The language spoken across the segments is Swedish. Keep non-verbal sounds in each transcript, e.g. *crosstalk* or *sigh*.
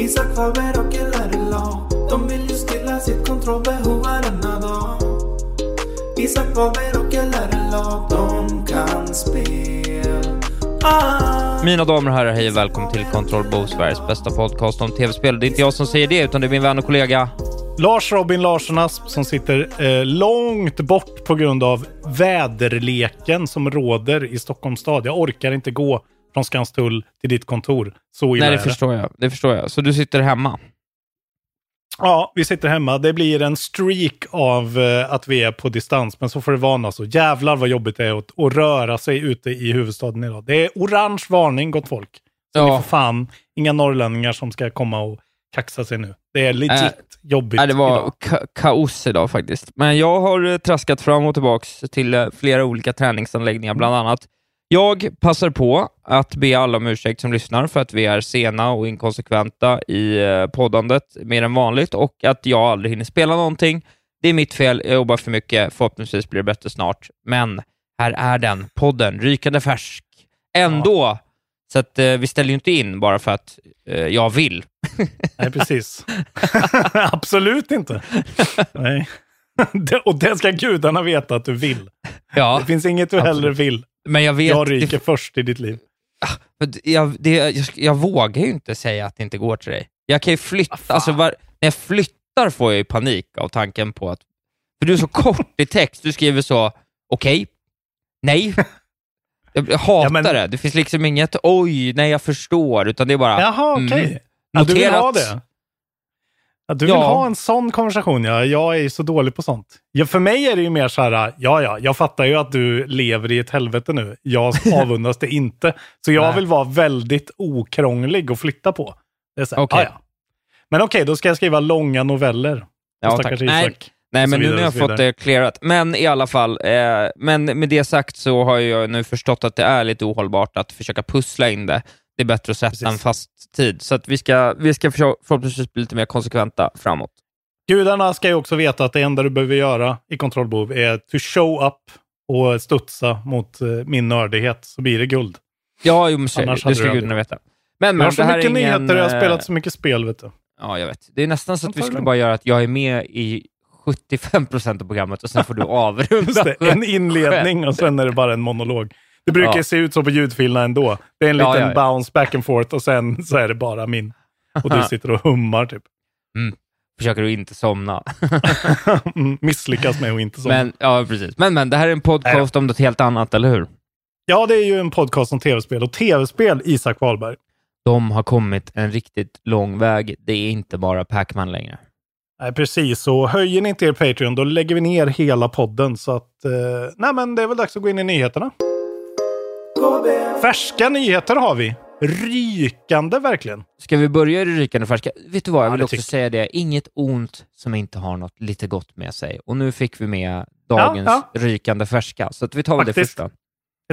Isak Faber och LRLA De vill ju stilla sitt kontrollbehov varenda dag Isak Faber och LRLA De kan spel ah. Mina damer och herrar, hej och välkommen till Control Bo, Sveriges bästa podcast om tv-spel. Det är inte jag som säger det, utan det är min vän och kollega Lars Robin Larsson Asp som sitter eh, långt bort på grund av väderleken som råder i Stockholms stad. Jag orkar inte gå från Skanstull till ditt kontor. Så illa Nej, det är förstår jag. Det förstår jag. Så du sitter hemma? Ja, vi sitter hemma. Det blir en streak av eh, att vi är på distans, men så får det vara. Alltså. Jävlar vad jobbigt det är att, att röra sig ute i huvudstaden idag. Det är orange varning, gott folk. Så Ja. det är för fan inga norrlänningar som ska komma och kaxa sig nu. Det är legit Äh, jobbigt Nej, det var idag. ka- kaos idag faktiskt. Men jag har eh, traskat fram och tillbaks till eh, flera olika träningsanläggningar, bland annat. Jag passar på att be alla om ursäkt som lyssnar för att vi är sena och inkonsekventa i eh, poddandet mer än vanligt och att jag aldrig hinner spela någonting. Det är mitt fel, jag jobbar för mycket, förhoppningsvis blir det bättre snart. Men här är den, podden, rykande färsk. Ändå, så att eh, vi ställer ju inte in bara för att eh, jag vill. *laughs* Nej, precis. *laughs* Absolut inte. Nej. *laughs* Och det ska gudarna veta att du vill. Ja, Det finns inget du absolut. hellre vill. Men jag vet... Jag ryker det- först i ditt liv. D- jag, det, jag, jag vågar ju inte säga att det inte går till dig. Jag kan ju flytta, alltså var, när jag flyttar får jag ju panik av tanken på att, för du är så *laughs* kort i text, du skriver så, okej, nej, jag, hatar Ja, men- det. Det finns liksom inget, oj, nej jag förstår, utan det är bara, Jaha, okej. mm, Ja, du vill ha noterat. det? Ja, du Ja. vill ha en sån konversation, ja. Jag är ju så dålig på sånt. Ja, för mig är det ju mer så här, ja, ja, jag fattar ju att du lever i ett helvete nu. Jag *laughs* avundas det inte. Så jag Nej. vill vara väldigt okrånglig att flytta på. Det är så här, Okej. ja, ja. Men okej, då ska jag skriva långa noveller. Ja, tack. Nej. Nej, och men nu vidare jag och så har fått vidare. det clearat. Men i alla fall, eh, men med det sagt så har jag nu förstått att det är lite ohållbart att försöka pussla in det. Det är bättre att sätta Precis. en fast tid. Så att vi ska, vi ska försöka, förhoppningsvis bli lite mer konsekventa framåt. Gudarna ska ju också veta att det enda du behöver göra i kontrollbehov är to show up och studsa mot eh, min nördighet, så blir det guld. Ja, jo, men så. Annars det ska gudarna veta. Men, Jag men har så mycket ingen... nyheter, jag har eh, spelat så mycket spel, vet du. Ja, jag vet. Det är nästan så att vi skulle bara göra att jag är med i 75% av programmet och sen får du *laughs* avrunda. En inledning och sen är det bara en monolog. Det brukar Ja. se ut så på ljudfilerna ändå. Det är en liten ja, bounce back and forth och sen så är det bara min. Och du sitter och hummar typ. Försöker du inte somna. Mm, *laughs* Misslyckas med att inte somna. Men, ja, precis. Men, men, det här är en podcast om något helt annat, eller hur? Ja, det är ju en podcast om tv-spel. Och tv-spel, Isak Wahlberg. De har kommit en riktigt lång väg. Det är inte bara Pac-Man längre. Nej, precis. Så höjer ni inte er Patreon, då lägger vi ner hela podden. Så att, eh, nej men det är väl dags att gå in i nyheterna. Färska nyheter har vi. Rykande verkligen. Ska vi börja i det rykande färska? Vet du vad, jag Ja, vill det också säga det. Inget ont som inte har något lite gott med sig. Och nu fick vi med dagens Ja, rykande färska. Så att vi tar väl det första.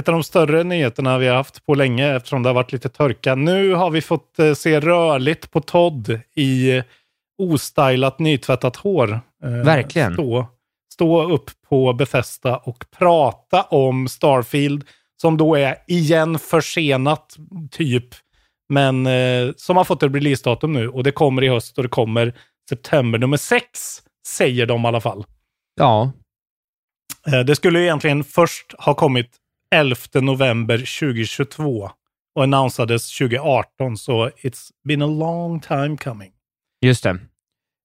Ett av de större nyheterna vi har haft på länge eftersom det har varit lite törka. Nu har vi fått eh, se rörligt på Todd i eh, ostylat nytvättat hår. Eh, Verkligen. Stå, stå upp på Bethesda och prata om Starfield som då är igen försenat typ Men eh, som har fått ett releasedatum nu och det kommer i höst och det kommer september nummer sex, säger de i alla fall. Ja, Eh, det skulle egentligen först ha kommit 11 november 2022 och annonsades 2018, så it's been a long time coming. just det.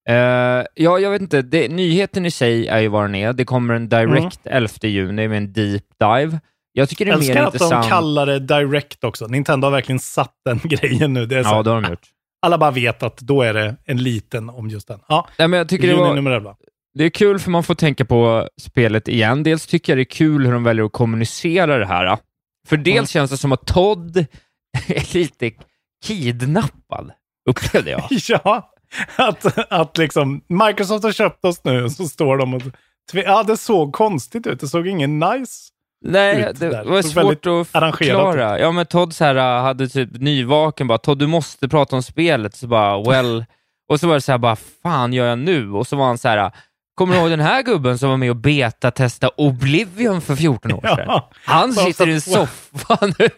Eh, ja, jag vet inte. Det, nyheten i sig är ju vad den är. Det kommer en direct 11 juni med en deep dive. Jag tycker det är älskar mer att intressant. de kallar det direct också. Nintendo har verkligen satt den *laughs* grejen nu. Det är så, Ja, det har de gjort. Alla bara vet att då är det en liten om just den. Ja, Nej, men jag tycker det var... nummer 11. Det är kul för man får tänka på spelet igen. Dels tycker jag det är kul hur de väljer att kommunicera det här. För dels Mm. känns det som att Todd *laughs* är lite kidnappad, upplevde jag. *laughs* Ja, att, att liksom Microsoft har köpt oss nu och så står de och... Ja, det såg konstigt ut. Det såg ingen nice Nej, det där. var svårt att förklara. Ja, men Todd så här, äh, hade typ nyvaken bara, Todd du måste prata om spelet. Så bara, well... *laughs* Och så var det så här, bara, fan gör jag nu? Och så var han så här, kommer du ihåg den här gubben som var med och beta-testa Oblivion för 14 år sedan? *laughs* Ja. Han sitter i en soffa *laughs* nu.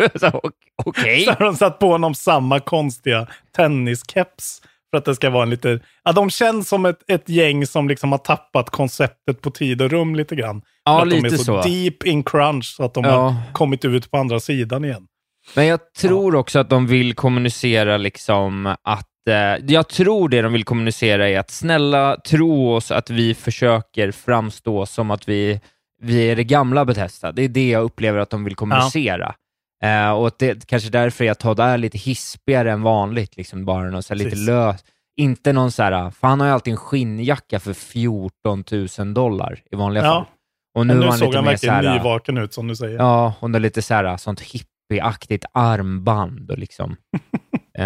Okej. Så har de satt på honom samma konstiga tenniskeps. För att det ska vara en lite... Ja, de känns som ett, ett gäng som liksom har tappat konceptet på tid och rum lite grann. Ja, att de lite är så, så. deep in crunch så att de Ja. har kommit ut på andra sidan igen. Men jag tror också att de vill kommunicera liksom att eh, jag tror det de vill kommunicera är att snälla tro oss att vi försöker framstå som att vi, vi är det gamla Bethesda. Det är det jag upplever att de vill kommunicera. Eh, och att det kanske därför jag Todd är lite hispigare än vanligt, liksom bara någon så här lite lös. Inte någon så här, för han har ju alltid en skinnjacka för 14 000 dollar i vanliga Ja. fall. Och Men nu, nu han såg han verkligen så här, nyvaken ut som du säger. Ja, och det är lite så här, sånt hippieaktigt armband och liksom. *laughs* eh,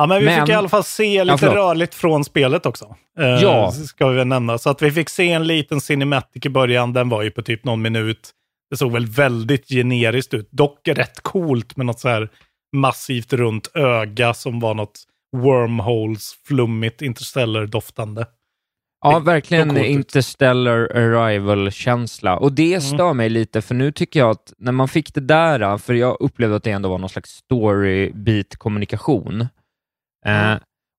Ja, men vi Men- fick i alla fall se Ja, lite förlåt. rörligt från spelet också. Eh, Ja. Ska vi väl nämna. Så att vi fick se en liten cinematic i början. Den var ju på typ någon minut. Det såg väl väldigt generiskt ut. Dock rätt coolt med något så här massivt runt öga som var något wormholes, flummigt, interstellar-doftande. Ja, verkligen interstellar arrival-känsla. Och det Mm. stör mig lite, för nu tycker jag att när man fick det där, för jag upplevde att det ändå var någon slags story-beat-kommunikation. Eh,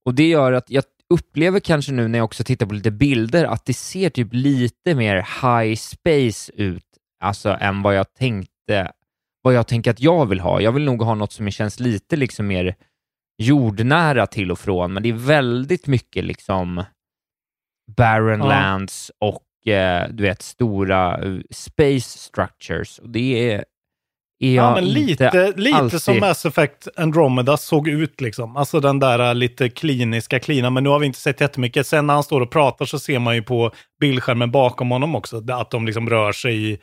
och det gör att jag upplever kanske nu när jag också tittar på lite bilder, att det ser typ lite mer high space ut, alltså än vad jag tänkte, vad jag tänker att jag vill ha. Jag vill nog ha något som känns lite liksom mer jordnära till och från, men det är väldigt mycket liksom barren Ja. lands och eh, du vet stora eh, space structures. Och det är, är Ja, men lite, inte lite alltid... som Mass Effect Andromeda såg ut liksom. Alltså den där äh, lite kliniska, klina. Men nu har vi inte sett jättemycket. Sen när han står och pratar så ser man ju på bildskärmen bakom honom också att de liksom rör sig i,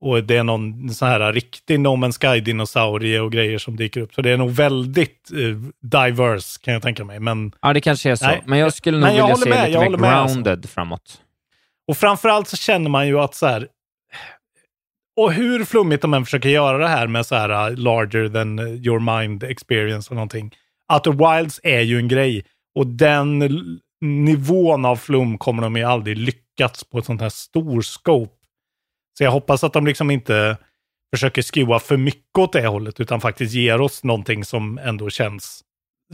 och det är någon sån här riktig No Man's Sky-dinosaurie och grejer som dyker upp. Så det är nog väldigt eh, diverse kan jag tänka mig. Men, Ja, det kanske är så. Nej, men jag skulle nog jag vilja se med, lite mer alltså. grounded framåt. och framförallt så känner man ju att så här, och hur flummigt de än försöker göra det här med så här uh, larger than your mind experience och någonting. Outer Wilds är ju en grej och den nivån av flum kommer de ju aldrig lyckats på ett sånt här stor scope. Så jag hoppas att de liksom inte försöker skruva för mycket åt det hållet utan faktiskt ger oss någonting som ändå känns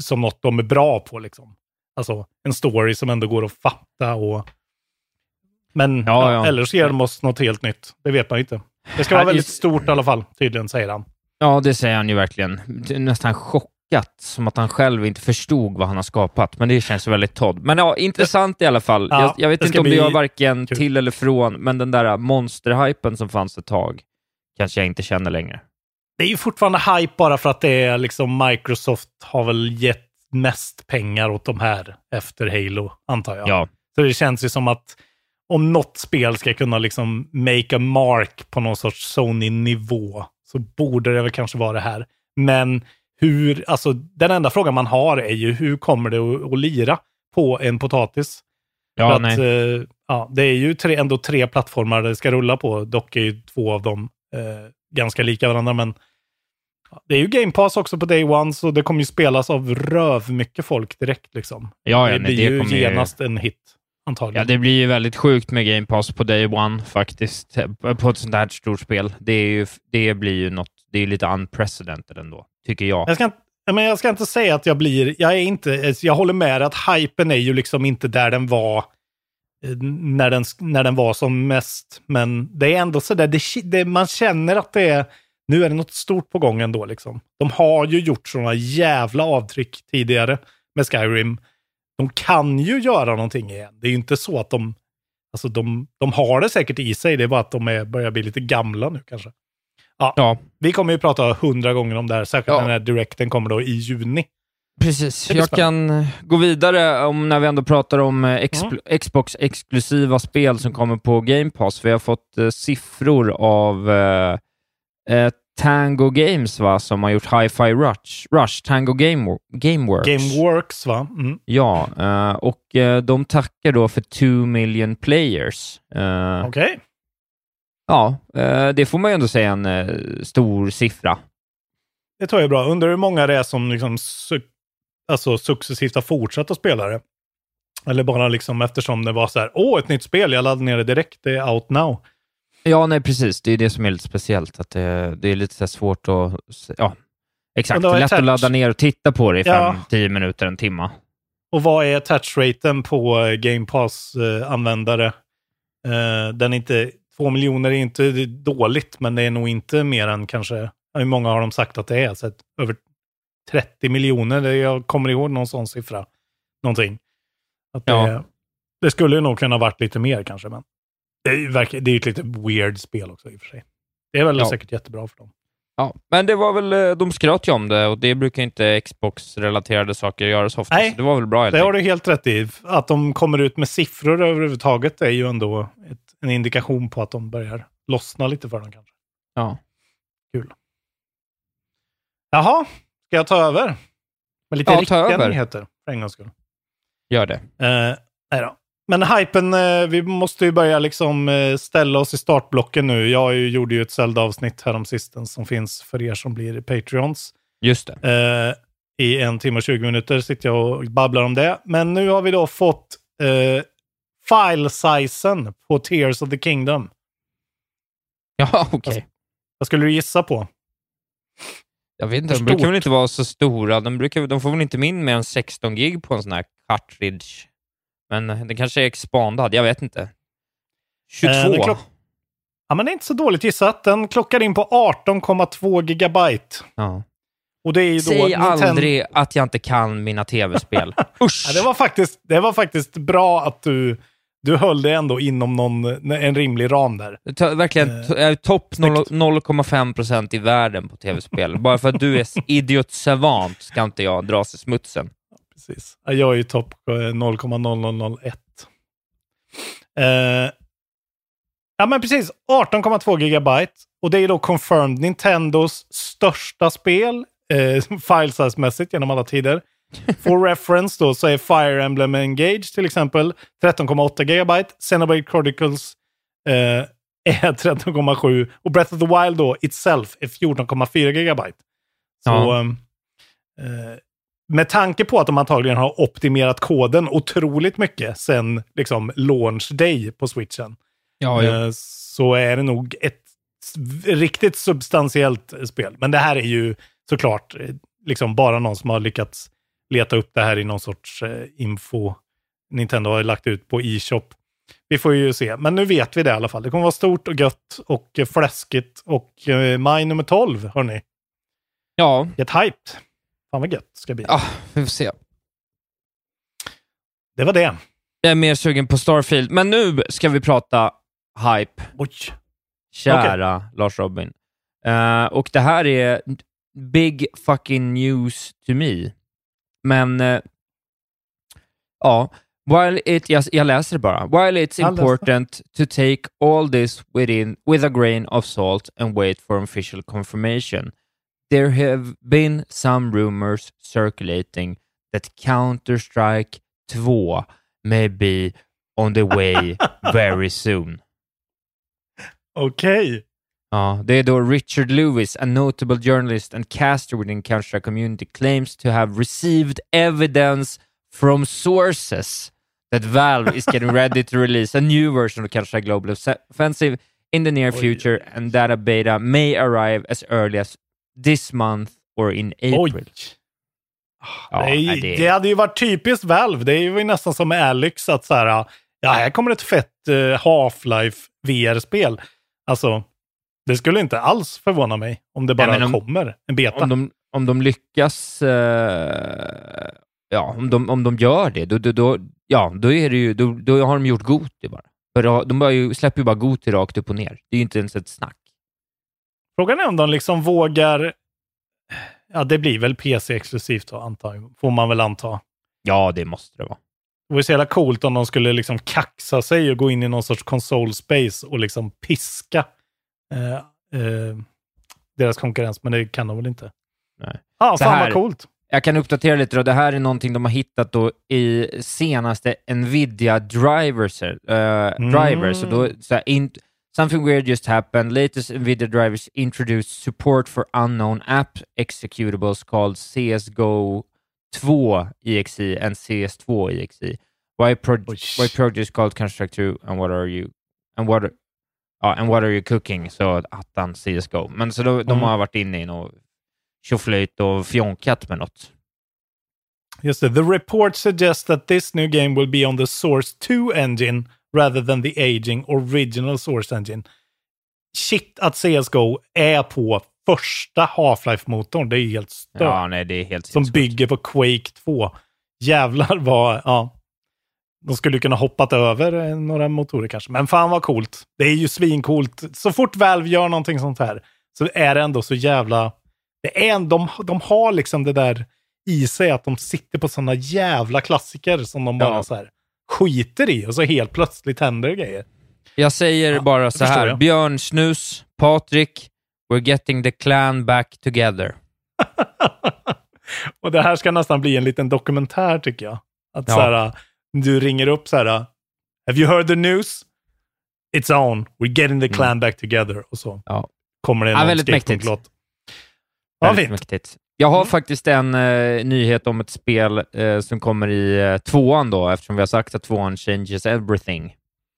som något de är bra på liksom. Alltså en story som ändå går att fatta och men Ja, ja, eller så ger de oss något helt nytt. Det vet man ju inte. Det ska vara väldigt stort i alla fall, tydligen, säger han. Ja, det säger han ju verkligen. Nästan chockat, som att han själv inte förstod vad han har skapat. Men det känns väldigt Todd. Men ja, intressant i alla fall. Ja, jag, jag vet inte om det var varken kul. till eller från, men den där monsterhypen som fanns ett tag kanske jag inte känner längre. Det är ju fortfarande hype bara för att det är liksom Microsoft har väl gett mest pengar åt de här efter Halo, antar jag. Ja, Så det känns ju som att om något spel ska kunna liksom make a mark på någon sorts Sony-nivå så borde det väl kanske vara det här. Men hur, alltså den enda frågan man har är ju hur kommer det att, att lira på en potatis? ja För nej. att, eh, ja, det är ju tre, ändå tre plattformar det ska rulla på. Dock är ju två av dem eh, ganska lika varandra. Men det är ju Game Pass också på Day One, så det kommer ju spelas av röv mycket folk direkt. Liksom. Ja, ja, det blir det ju kommer ju- genast en hit, antagligen. Ja, det blir ju väldigt sjukt med Game Pass på Day One faktiskt, på ett sånt här stort spel. Det, är ju, det blir ju något, det är lite unprecedented ändå, tycker jag. Jag ska, inte- Men jag ska inte säga att jag blir, jag är inte, jag håller med dig att hypen är ju liksom inte där den var eh, när den, när den var som mest. Men det är ändå så där, det, det, man känner att det är, nu är det något stort på gång ändå liksom. De har ju gjort sådana jävla avtryck tidigare med Skyrim. De kan ju göra någonting igen. Det är ju inte så att de, alltså de, de har det säkert i sig, det är bara att de är, börjar bli lite gamla nu kanske. Ja, Ja, vi kommer ju prata hundra gånger om det här, särskilt Ja. när den här directen kommer då i juni. precis. Jag kan gå vidare om när vi ändå pratar om eh, expl- Xbox-exklusiva spel som kommer på Game Pass. Vi har fått eh, siffror av eh, eh, Tango Games, va, som har gjort Hi-Fi Rush, Rush Tango Game, Gameworks. Gameworks va? Mm. Ja, eh, och de tackar då för 2 million players. Okej. Ja, eh, det får man ju ändå säga en eh, stor siffra. Det tror jag är bra. Undrar hur många det är som liksom su- alltså successivt har fortsatt att spela det. Eller bara liksom eftersom det var så här, åh, ett nytt spel, jag laddade ner det direkt, det är out now. Ja, nej precis. Det är det som är lite speciellt. Att det, det är lite så svårt att... Ja, exakt. Då är Lätt att ladda ner och titta på det i Ja. 5-10 minuter, en timma. Och vad är touchraten på eh, Game Pass-användare? Den är inte, två miljoner är inte dåligt, men det är nog inte mer än kanske, hur många har de sagt att det är? Så att över 30 miljoner, jag kommer ihåg någon sån siffra. Någonting. Att det, Ja. det skulle ju nog kunna varit lite mer kanske, men det är ju det är ett lite weird spel också i och för sig. Det är väl Ja. säkert jättebra för dem. Ja, men det var väl... eh, De skröt ju om det och det brukar inte Xbox-relaterade saker göra så ofta. Nej, så det var väl bra Det har du helt rätt i. Att de kommer ut med siffror överhuvudtaget är ju ändå ett, en indikation på att de börjar lossna lite för dem kanske. Ja. Kul. Jaha, ska jag ta över? Med lite Ja, riktiga nyheter för en gångs skull. Gör det. Eh, nej då. Men hypen, eh, vi måste ju börja liksom eh, ställa oss i startblocken nu. Jag ju- gjorde ju ett Zelda-avsnitt här om sistens som finns för er som blir Patreons. Just det. Eh, I en timme och 20 minuter sitter jag och babblar om det. Men nu har vi då fått eh, file-sizen på Tears of the Kingdom. Ja, okej. Vad skulle du gissa på? Jag vet inte, de brukar väl inte vara så stora. De, brukar, de får väl inte min mer än 16 gig på en sån här cartridge. Men det kanske är expandad, jag vet inte. 22? Eh, klock- Ja, men det är inte så dåligt gissat. Den klockar in på 18,2 gigabyte. ja. Och det är ju då Säg Nintendo- aldrig att jag inte kan mina tv-spel. Usch! *laughs* Ja, det, var faktiskt, det var faktiskt bra att du, du höll det ändå inom någon, en rimlig ram där. Ta- Verkligen, Eh, topp snyggt. 0,5% i världen på tv-spel. Bara för att du är *laughs* idiot savant ska inte jag dras i smutsen. Precis. Ja, Jag är ju topp eh, 0,0001. Eh, ja, men precis. 18,2 gigabyte. Och det är då confirmed Nintendos största spel, eh, *laughs* file size-mässigt genom alla tider. For reference då så är Fire Emblem Engage till exempel 13,8 gigabyte. Xenoblade Chronicles eh, är 13,7 och Breath of the Wild då itself är 14,4 gigabyte. Så Ja. ehm, eh, med tanke på att de antagligen har optimerat koden otroligt mycket sen liksom launch day på switchen. Ja, eh, så är det nog ett riktigt substantiellt spel. Men det här är ju såklart eh, liksom bara någon som har lyckats leta upp det här i någon sorts eh, info Nintendo har lagt ut på e-shop. Vi får ju se, men nu vet vi det i alla fall. Det kommer vara stort och gött och eh, fläskigt och eh, maj nummer 12, hörni. ja. Get hyped. Fan vad gött ska bli. ja, vi får se. Det var det. Jag är mer sugen på Starfield, men nu ska vi prata hype. Oj. Kära Lars Robin. Eh, och det här är big fucking news to me. Men, eh, ja, while it, jag, jag läser det bara. While it's important to take all this within, with a grain of salt and wait for official confirmation, there have been some rumors circulating that Counter-Strike 2 may be on the way *laughs* very soon. Okej. Ja, det är då Richard Lewis, a notable journalist and caster within Counter-Strike community, claims to have received evidence from sources that Valve is getting *laughs* ready to release a new version of Counter-Strike Global Off- Offensive in the near Oj. future and that a beta may arrive as early as this month or in. April. Ja, det, är, det... det- hade ju varit typiskt Valve. Det är ju nästan som med Alyx att så här, ja, här kommer ett fett eh, Half-Life VR-spel. Alltså, det skulle inte alls förvåna mig om det bara om- kommer en beta. Om de, om de lyckas, eh, ja, om de, om de gör det, då, då, då, ja, då, är det ju, då, då har de gjort Goti bara. För de bara ju, släpper ju bara Goti rakt upp och ner. Det är ju inte ens ett snack. Frågan är om de liksom vågar... Ja, det blir väl PC-exklusivt då, antar. Får man väl anta. Ja, det måste det vara. Det vore så jävla coolt om de skulle liksom kaxa sig och gå in i någon sorts console space och liksom piska eh, eh, deras konkurrens, men det kan de väl inte. Nej. Ja, Så fan här- vad coolt. Jag kan uppdatera lite då. Det här är någonting de har hittat då i senaste Nvidia drivers. Uh, drivers. Och då, så in, something weird just happened. Latest Nvidia drivers introduced support for unknown app executables called CSGO 2 EXE and CS2 EXE. Why, pro- why projects called Construct 2 and what are you and what ja, and what are you cooking? Så attan CSGO. Men så då, de Mm. har varit inne i något tjoflöjt och fjonkat med något. Just det. The report suggests that this new game will be on the Source 2 engine rather than the aging original Source engine. Shit att CSGO är på första Half-Life-motorn. Det är helt stört. Ja, nej, det är helt som bygger på Quake 2. Jävlar vad, ja. De skulle kunna hoppat över eh, några motorer kanske. Men fan vad coolt. Det är ju svincoolt. Så fort Valve gör någonting sånt här så är det ändå så jävla... Det är en, de, de har liksom det där i sig att de sitter på såna jävla klassiker som de bara Ja. så här skiter i och så helt plötsligt händer det grejer. Jag säger Ja, bara så här. jag. Björn Snus, Patrik, we're getting the clan back together. *laughs* och det här ska nästan bli en liten dokumentär tycker jag. Att Ja. så här, du ringer upp så här, have you heard the news? It's on, we're getting the clan back together. Och så Mm. Ja. kommer det Ja, väldigt mäktigt. Ja, Väldigt fint. mäktigt. Jag har Mm. faktiskt en eh, nyhet om ett spel eh, som kommer i eh, tvåan då, eftersom vi har sagt att tvåan changes everything.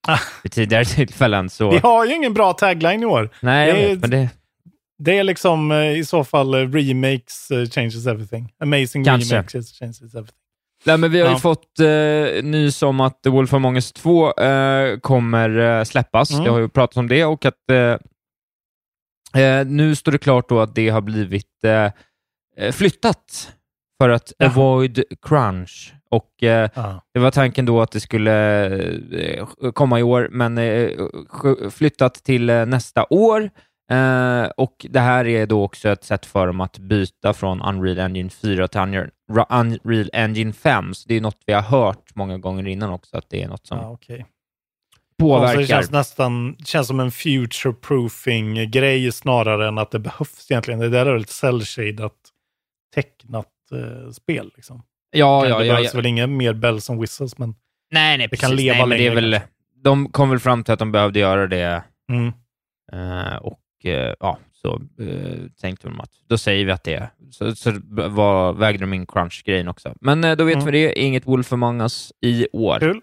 Ah. *laughs* Vid tidigare tillfällen. Så, Vi har ju ingen bra tagline i år. nej, det är- vet, men det, Det är liksom eh, i så fall eh, remakes eh, changes everything. Amazing Kanske. remakes changes everything. Nej, men vi har ju Ja. fått eh, nys om att The Wolf Among Us 2 eh, kommer eh, släppas. Mm. Det har ju pratats om det och att eh, eh, nu står det klart då att det har blivit eh, eh, flyttat för att Jaha. avoid crunch. Och Ja. Det var tanken då att det skulle komma i år, men flyttat till nästa år. Eh, och Det här är då också ett sätt för dem att byta från Unreal Engine 4 till Unreal, Engine 5. Så det är något vi har hört många gånger innan också, att det är något som Ja, okej. påverkar. Alltså, det känns nästan känns som en future-proofing-grej snarare än att det behövs egentligen. Det där är ett cell-shadat tecknat eh, spel. Liksom. ja, det ja, ja, behövs ja. väl inga mer bells and whistles, men Nej, nej, det kan precis. leva nej, men det är längre väl. De kom väl fram till att de behövde göra det mm. Eh, och ja, så uh, tänkte de att då säger vi att det är. Så, så var, vägde de in crunch-grejen också. Men eh, då vet Mm. vi det. Inget Wolf Among Us i år. kul.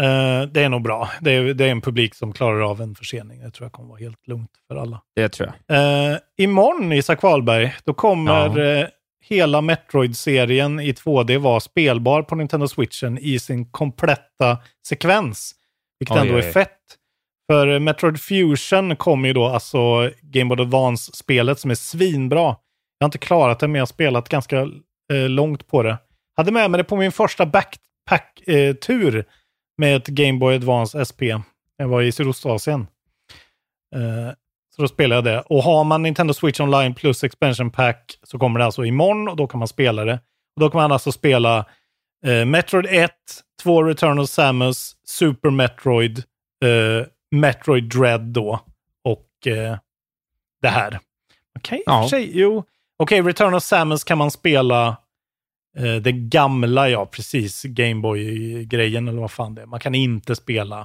Eh, det är nog bra. Det är, det är en publik som klarar av en försening. Det tror jag kommer vara helt lugnt för alla. Det tror jag. Uh, imorgon, Isak Wahlberg, då kommer eh, hela Metroid-serien i 2D vara spelbar på Nintendo Switchen i sin kompletta sekvens. Vilket Oj, ändå är oj. fett. För Metroid Fusion kommer ju då alltså Game Boy Advance-spelet som är svinbra. Jag har inte klarat det, men jag har spelat ganska eh, långt på det. Hade med mig det på min första backpack-tur med ett Game Boy Advance SP. Jag var i Sydostasien. Eh, så då spelade jag det. Och har man Nintendo Switch Online plus Expansion Pack så kommer det alltså imorgon och då kan man spela det. Och då kan man alltså spela eh, Metroid 1, 2 Return of Samus, Super Metroid, eh, Metroid Dread då och eh, det här. Okej, och Ja. sig, jo. Okej, Return of Samus kan man spela eh, det gamla, ja precis, Gameboy-grejen eller vad fan det är. Man kan inte spela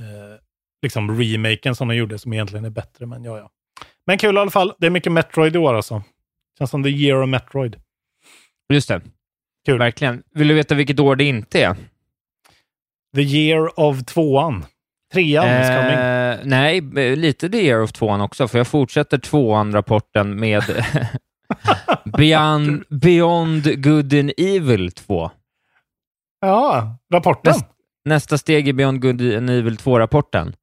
eh, liksom remaken som de gjorde som egentligen är bättre, men ja, ja. Men kul i alla fall. Det är mycket Metroid i år alltså. Känns som the year of Metroid. Just det. Kul. Verkligen. Vill du veta vilket år det inte är? The year of tvåan. Trean is coming. Eh, nej, eh, lite The Year of tvåan också, för jag fortsätter tvåan-rapporten med *laughs* Beyond, Beyond Good and Evil 2. Ja, rapporten. Näst, nästa steg i Beyond Good and Evil 2-rapporten.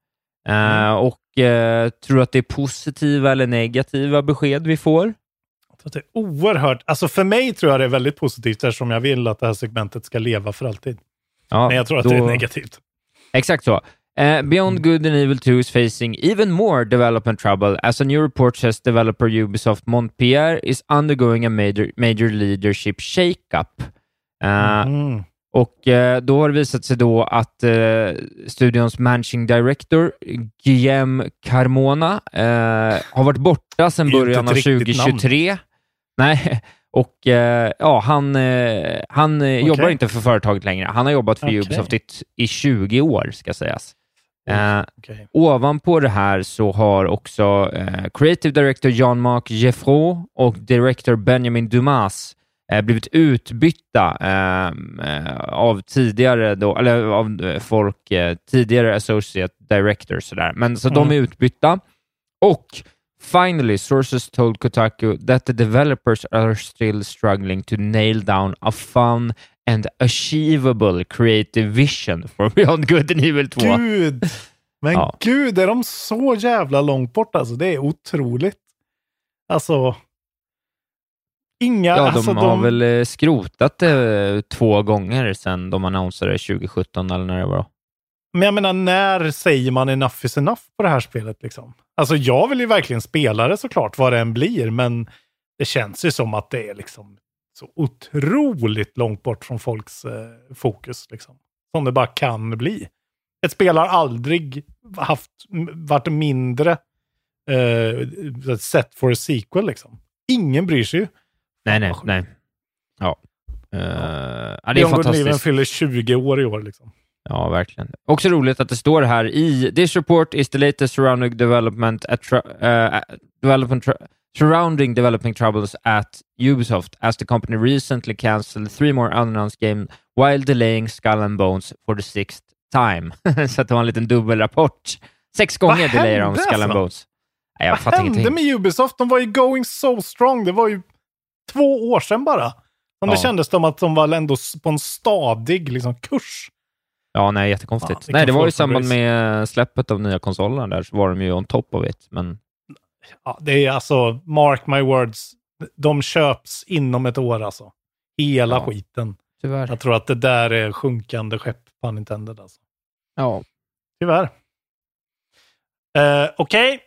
Mm. Uh, och uh, tror att det är positiva eller negativa besked vi får? Jag tror att det är oerhört, alltså för mig tror jag det är väldigt positivt eftersom jag vill att det här segmentet ska leva för alltid. Ja, Men jag tror att då- det är negativt. Exakt så. Uh, Beyond Good and Evil 2 is facing even more development trouble as a new report says developer Ubisoft Montpellier is undergoing a major, major leadership shakeup. Uh, Mm. Och eh, då har det visat sig då att studions managing director, Guillaume Carmona, har varit borta sedan början av ett riktigt 2023. Nej, *laughs* och ja, han, han eh, jobbar inte för företaget längre. Han har jobbat för Okej. Ubisoft i, i 20 år, ska sägas. Eh, Okej. Ovanpå det här så har också eh, Creative Director Jean-Marc Geffro och Director Benjamin Dumas eh, blivit utbytta ehm, eh, av tidigare, då, eller av folk, tidigare Associate Directors. Sådär. Men så de är Mm. utbytta. Och finally, sources told Kotaku that the developers are still struggling to nail down a fun and achievable creative vision for Beyond Good and Evil 2. Gud! Men Ja. gud, är de så jävla långt bort alltså? Det är otroligt. Alltså... Inga... Ja, de alltså, har väl eh, skrotat det två gånger sedan de annonserade 2017 eller när det var. Men jag menar, när säger man enough is enough på det här spelet? Liksom? Alltså, jag vill ju verkligen spela det såklart, vad det än blir, men det känns ju som att det är liksom så otroligt långt bort från folks eh, fokus. Liksom. Som det bara kan bli. Ett spel har aldrig haft, varit mindre eh, set for a sequel. Liksom. Ingen bryr sig ju. Nej, nej, nej. Ja. Uh, ja, det är fantastiskt. fyller 20 år i år. Liksom. Ja, verkligen. Också roligt att det står här i This report is the latest surrounding development uh, development surrounding developing troubles at Ubisoft as the company recently cancelled three more unannounced games while delaying Skull and Bones for the sixth time. *laughs* Så att det var en liten dubbelrapport. Sex gånger delayar de Skull and alltså? Bones. Nej, jag Vad hände ingenting. med Ubisoft? De var ju going so strong. Det var ju två år sedan bara. Som det Ja. kändes som att de var ändå på en stadig liksom, kurs. Ja, nej, jättekonstigt. Ja, det nej, det var i samband med släppet av nya konsolerna där, så var de ju on top of it. Men Ja, det är alltså, mark my words, de köps inom ett år alltså. Hela Ja. skiten. tyvärr. Jag tror att det där är sjunkande skepp på Nintendo. Alltså. Ja. Tyvärr. Eh, Okej,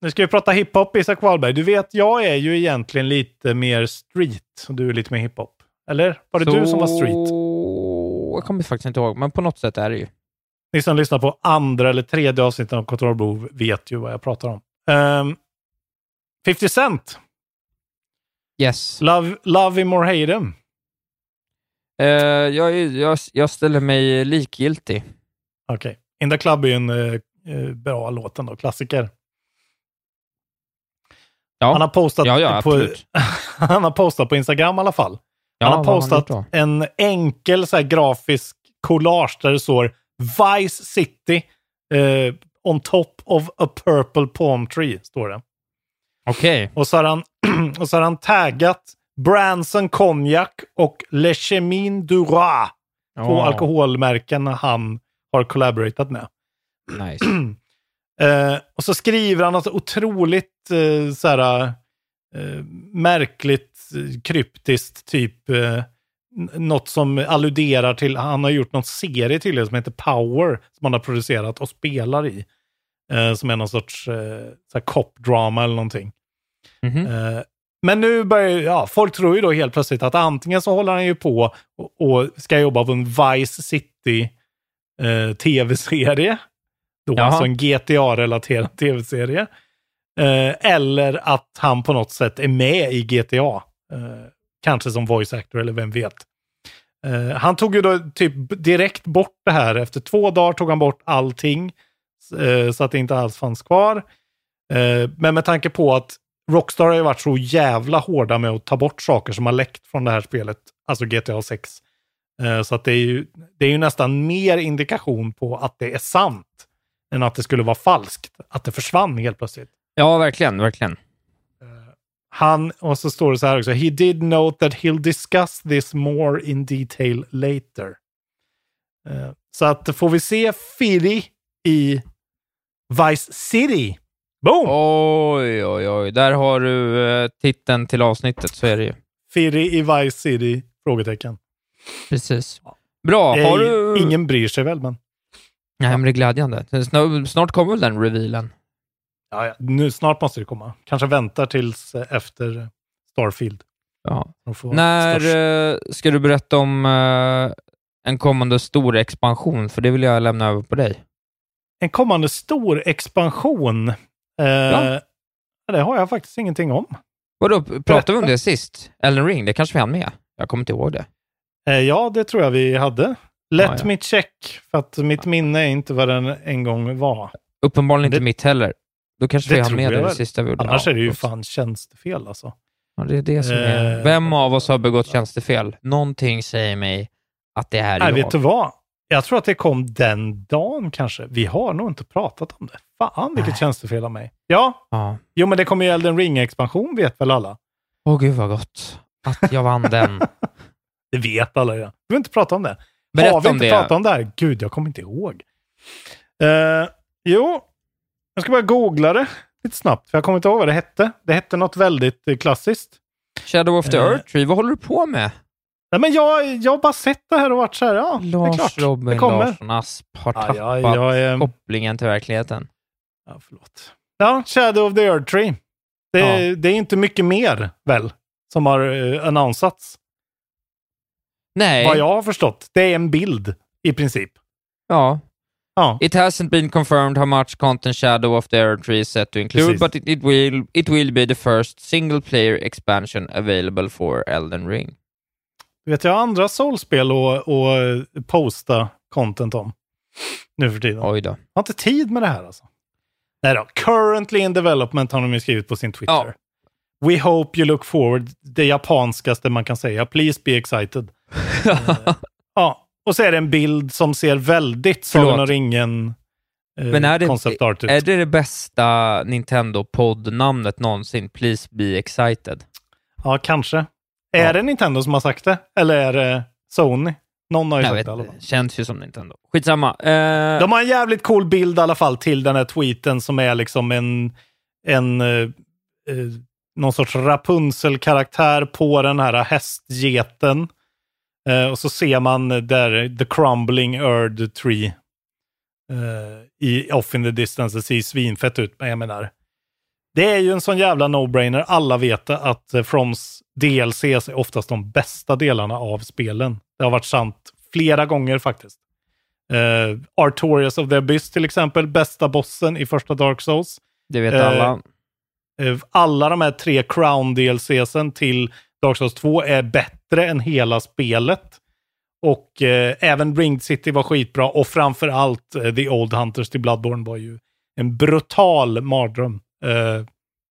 nu ska vi prata hiphop, Isak Wahlberg. Du vet, jag är ju egentligen lite mer street och du är lite mer hiphop. Eller? Var det du som var street? Jag kommer faktiskt inte ihåg, men på något sätt är det ju. Ni som lyssnar på andra eller tredje avsnittet av Kontrollbehov vet ju vad jag pratar om. Um, 50 Cent, Yes. Love, love him or hate him. Eh, jag, jag, jag ställer mig likgiltig. Okej. In the Club är ju en eh, bra låt ändå, klassiker. Ja, Han har postat ja, ja på, *laughs* han har postat på Instagram i alla fall. Han har han postat gjort en enkel så här, grafisk collage där det står Vice City eh, on top of a purple palm tree, står det. Okej. Och så har han, *clears throat* och så har han taggat Branson Cognac och Le Chemin du Roi. Två Ja, alkoholmärken han har collaboratat med. Nice. *clears throat* Eh, och så skriver han något otroligt eh, så här, eh, märkligt, eh, kryptiskt, typ eh, något som alluderar till, han har gjort någon serie till det som heter Power, som han har producerat och spelar i. Eh, som är någon sorts eh, cop-drama eller någonting. Mhm. Eh, men nu börjar, ja, folk tror ju då helt plötsligt att antingen så håller han ju på och, och ska jobba på en Vice City eh, tv-serie. Då, Jaha. alltså en GTA-relaterad tv-serie. Eh, eller att han på något sätt är med i GTA. Eh, kanske som voice actor eller vem vet. Eh, han tog ju då typ direkt bort det här. Efter två dagar tog han bort allting. eh, så att det inte alls fanns kvar. Men med tanke på att Rockstar har ju varit så jävla hårda med att ta bort saker som har läckt från det här spelet, alltså GTA 6. Eh, så att det är, ju, det är ju nästan mer indikation på att det är sant än att det skulle vara falskt. Att det försvann helt plötsligt. Ja, verkligen, verkligen. Han, och så står det så här också. He did note that he'll discuss this more in detail later. Eh, så att får vi se Firi i Vice City. Boom! Oj, oj, oj. Där har du eh, titeln till avsnittet, så är det ju. Firi i Vice City? Frågetecken. Precis. Bra. Har du... Ingen bryr sig väl, men... Nej, men det är glädjande. Snart, snart kommer väl den revealen. Ja, ja. Nu, snart måste det komma. Kanske väntar tills eh, efter Starfield. Ja. När störst. eh, ska du berätta om eh, en kommande stor expansion? För det vill jag lämna över på dig. En kommande stor expansion. Eh, Ja. Det har jag faktiskt ingenting om. Vadå, pratade vi om det sist? Elden Ring, det kanske vi hann med? Jag kommer inte ihåg det. Eh, ja, det tror jag vi hade. Let Ja, ja. me check, för att mitt minne är inte vad den en gång var. Uppenbarligen inte Det- mitt heller. Då kanske vi hann med det, det sista vi gjorde. Annars Ja, är det ju fan tjänstefel alltså. Ja, det är det som är... Eh, Vem av oss har begått tjänstefel? Någonting säger mig att det är Nej, jag. vet du vad? Jag tror att det kom den dagen kanske. Vi har nog inte pratat om det. Fan vilket Nej. tjänstefel av mig. Ja, Ja. jo men det kommer ju Elden Ring-expansion vet väl alla? Åh gud vad gott. Att jag vann *laughs* den. Det vet alla redan. Vi behöver inte prata om det. Berätta har vi om inte det. pratat om det här? Gud, jag kommer inte ihåg. Eh, jo, jag ska bara googla det lite snabbt, för jag kommer inte ihåg vad det hette. Det hette något väldigt klassiskt. Shadow of the Eh. Earth Tree, vad håller du på med? Nej, men jag, jag har bara sett det här och varit så här, ja, det är Lars klart. Robin det kommer. Larsson Asp har Ja, tappat ja, jag är- kopplingen till verkligheten. Ja, förlåt. Ja, Shadow of the Earth Tree. Det, Ja. det är inte mycket mer, väl, som har uh, annonsats. Nej. Vad jag har förstått. Det är en bild, i princip. Ja. Ja, It hasn't been confirmed how much content Shadow of the Earth Tree is set to include, Precis. but it, it, will, it will be the first single player expansion available for Elden Ring. Du vet, jag har andra soulspel att att posta content om nu för tiden. Oj då. Jag har inte tid med det här alltså. Nej då. Currently in development har de ju skrivit på sin Twitter. Ja. We hope you look forward. Det japanskaste man kan säga. Please be excited. *laughs* Ja, och så är det en bild som ser väldigt Sagan och ringen eh, Men är det, är det det bästa Nintendo-podd-namnet någonsin? Please be excited. Ja, kanske. Är Ja. det Nintendo som har sagt det? Eller är det Sony? Någon har ju Jag sagt vet, det i alla fall. känns ju som Nintendo. Skitsamma. Eh, De har en jävligt cool bild i alla fall till den här tweeten som är liksom en, en eh, eh, någon sorts Rapunzel-karaktär på den här hästgeten. Eh, och så ser man där The Crumbling Earth Tree eh, i Off in the Distance. Det ser svinfett ut, men jag menar. Det är ju en sån jävla no-brainer. Alla vet att eh, Froms DLCs är oftast de bästa delarna av spelen. Det har varit sant flera gånger faktiskt. Uh, Artorias of the Abyss till exempel, bästa bossen i första Dark Souls. det vet eh, alla. Eh, alla de här tre Crown DLCsen till Dark Souls 2 är bättre än hela spelet. Och även Ringed City var skitbra och framför allt The Old Hunters till Bloodborne var ju en brutal mardröm. Eh,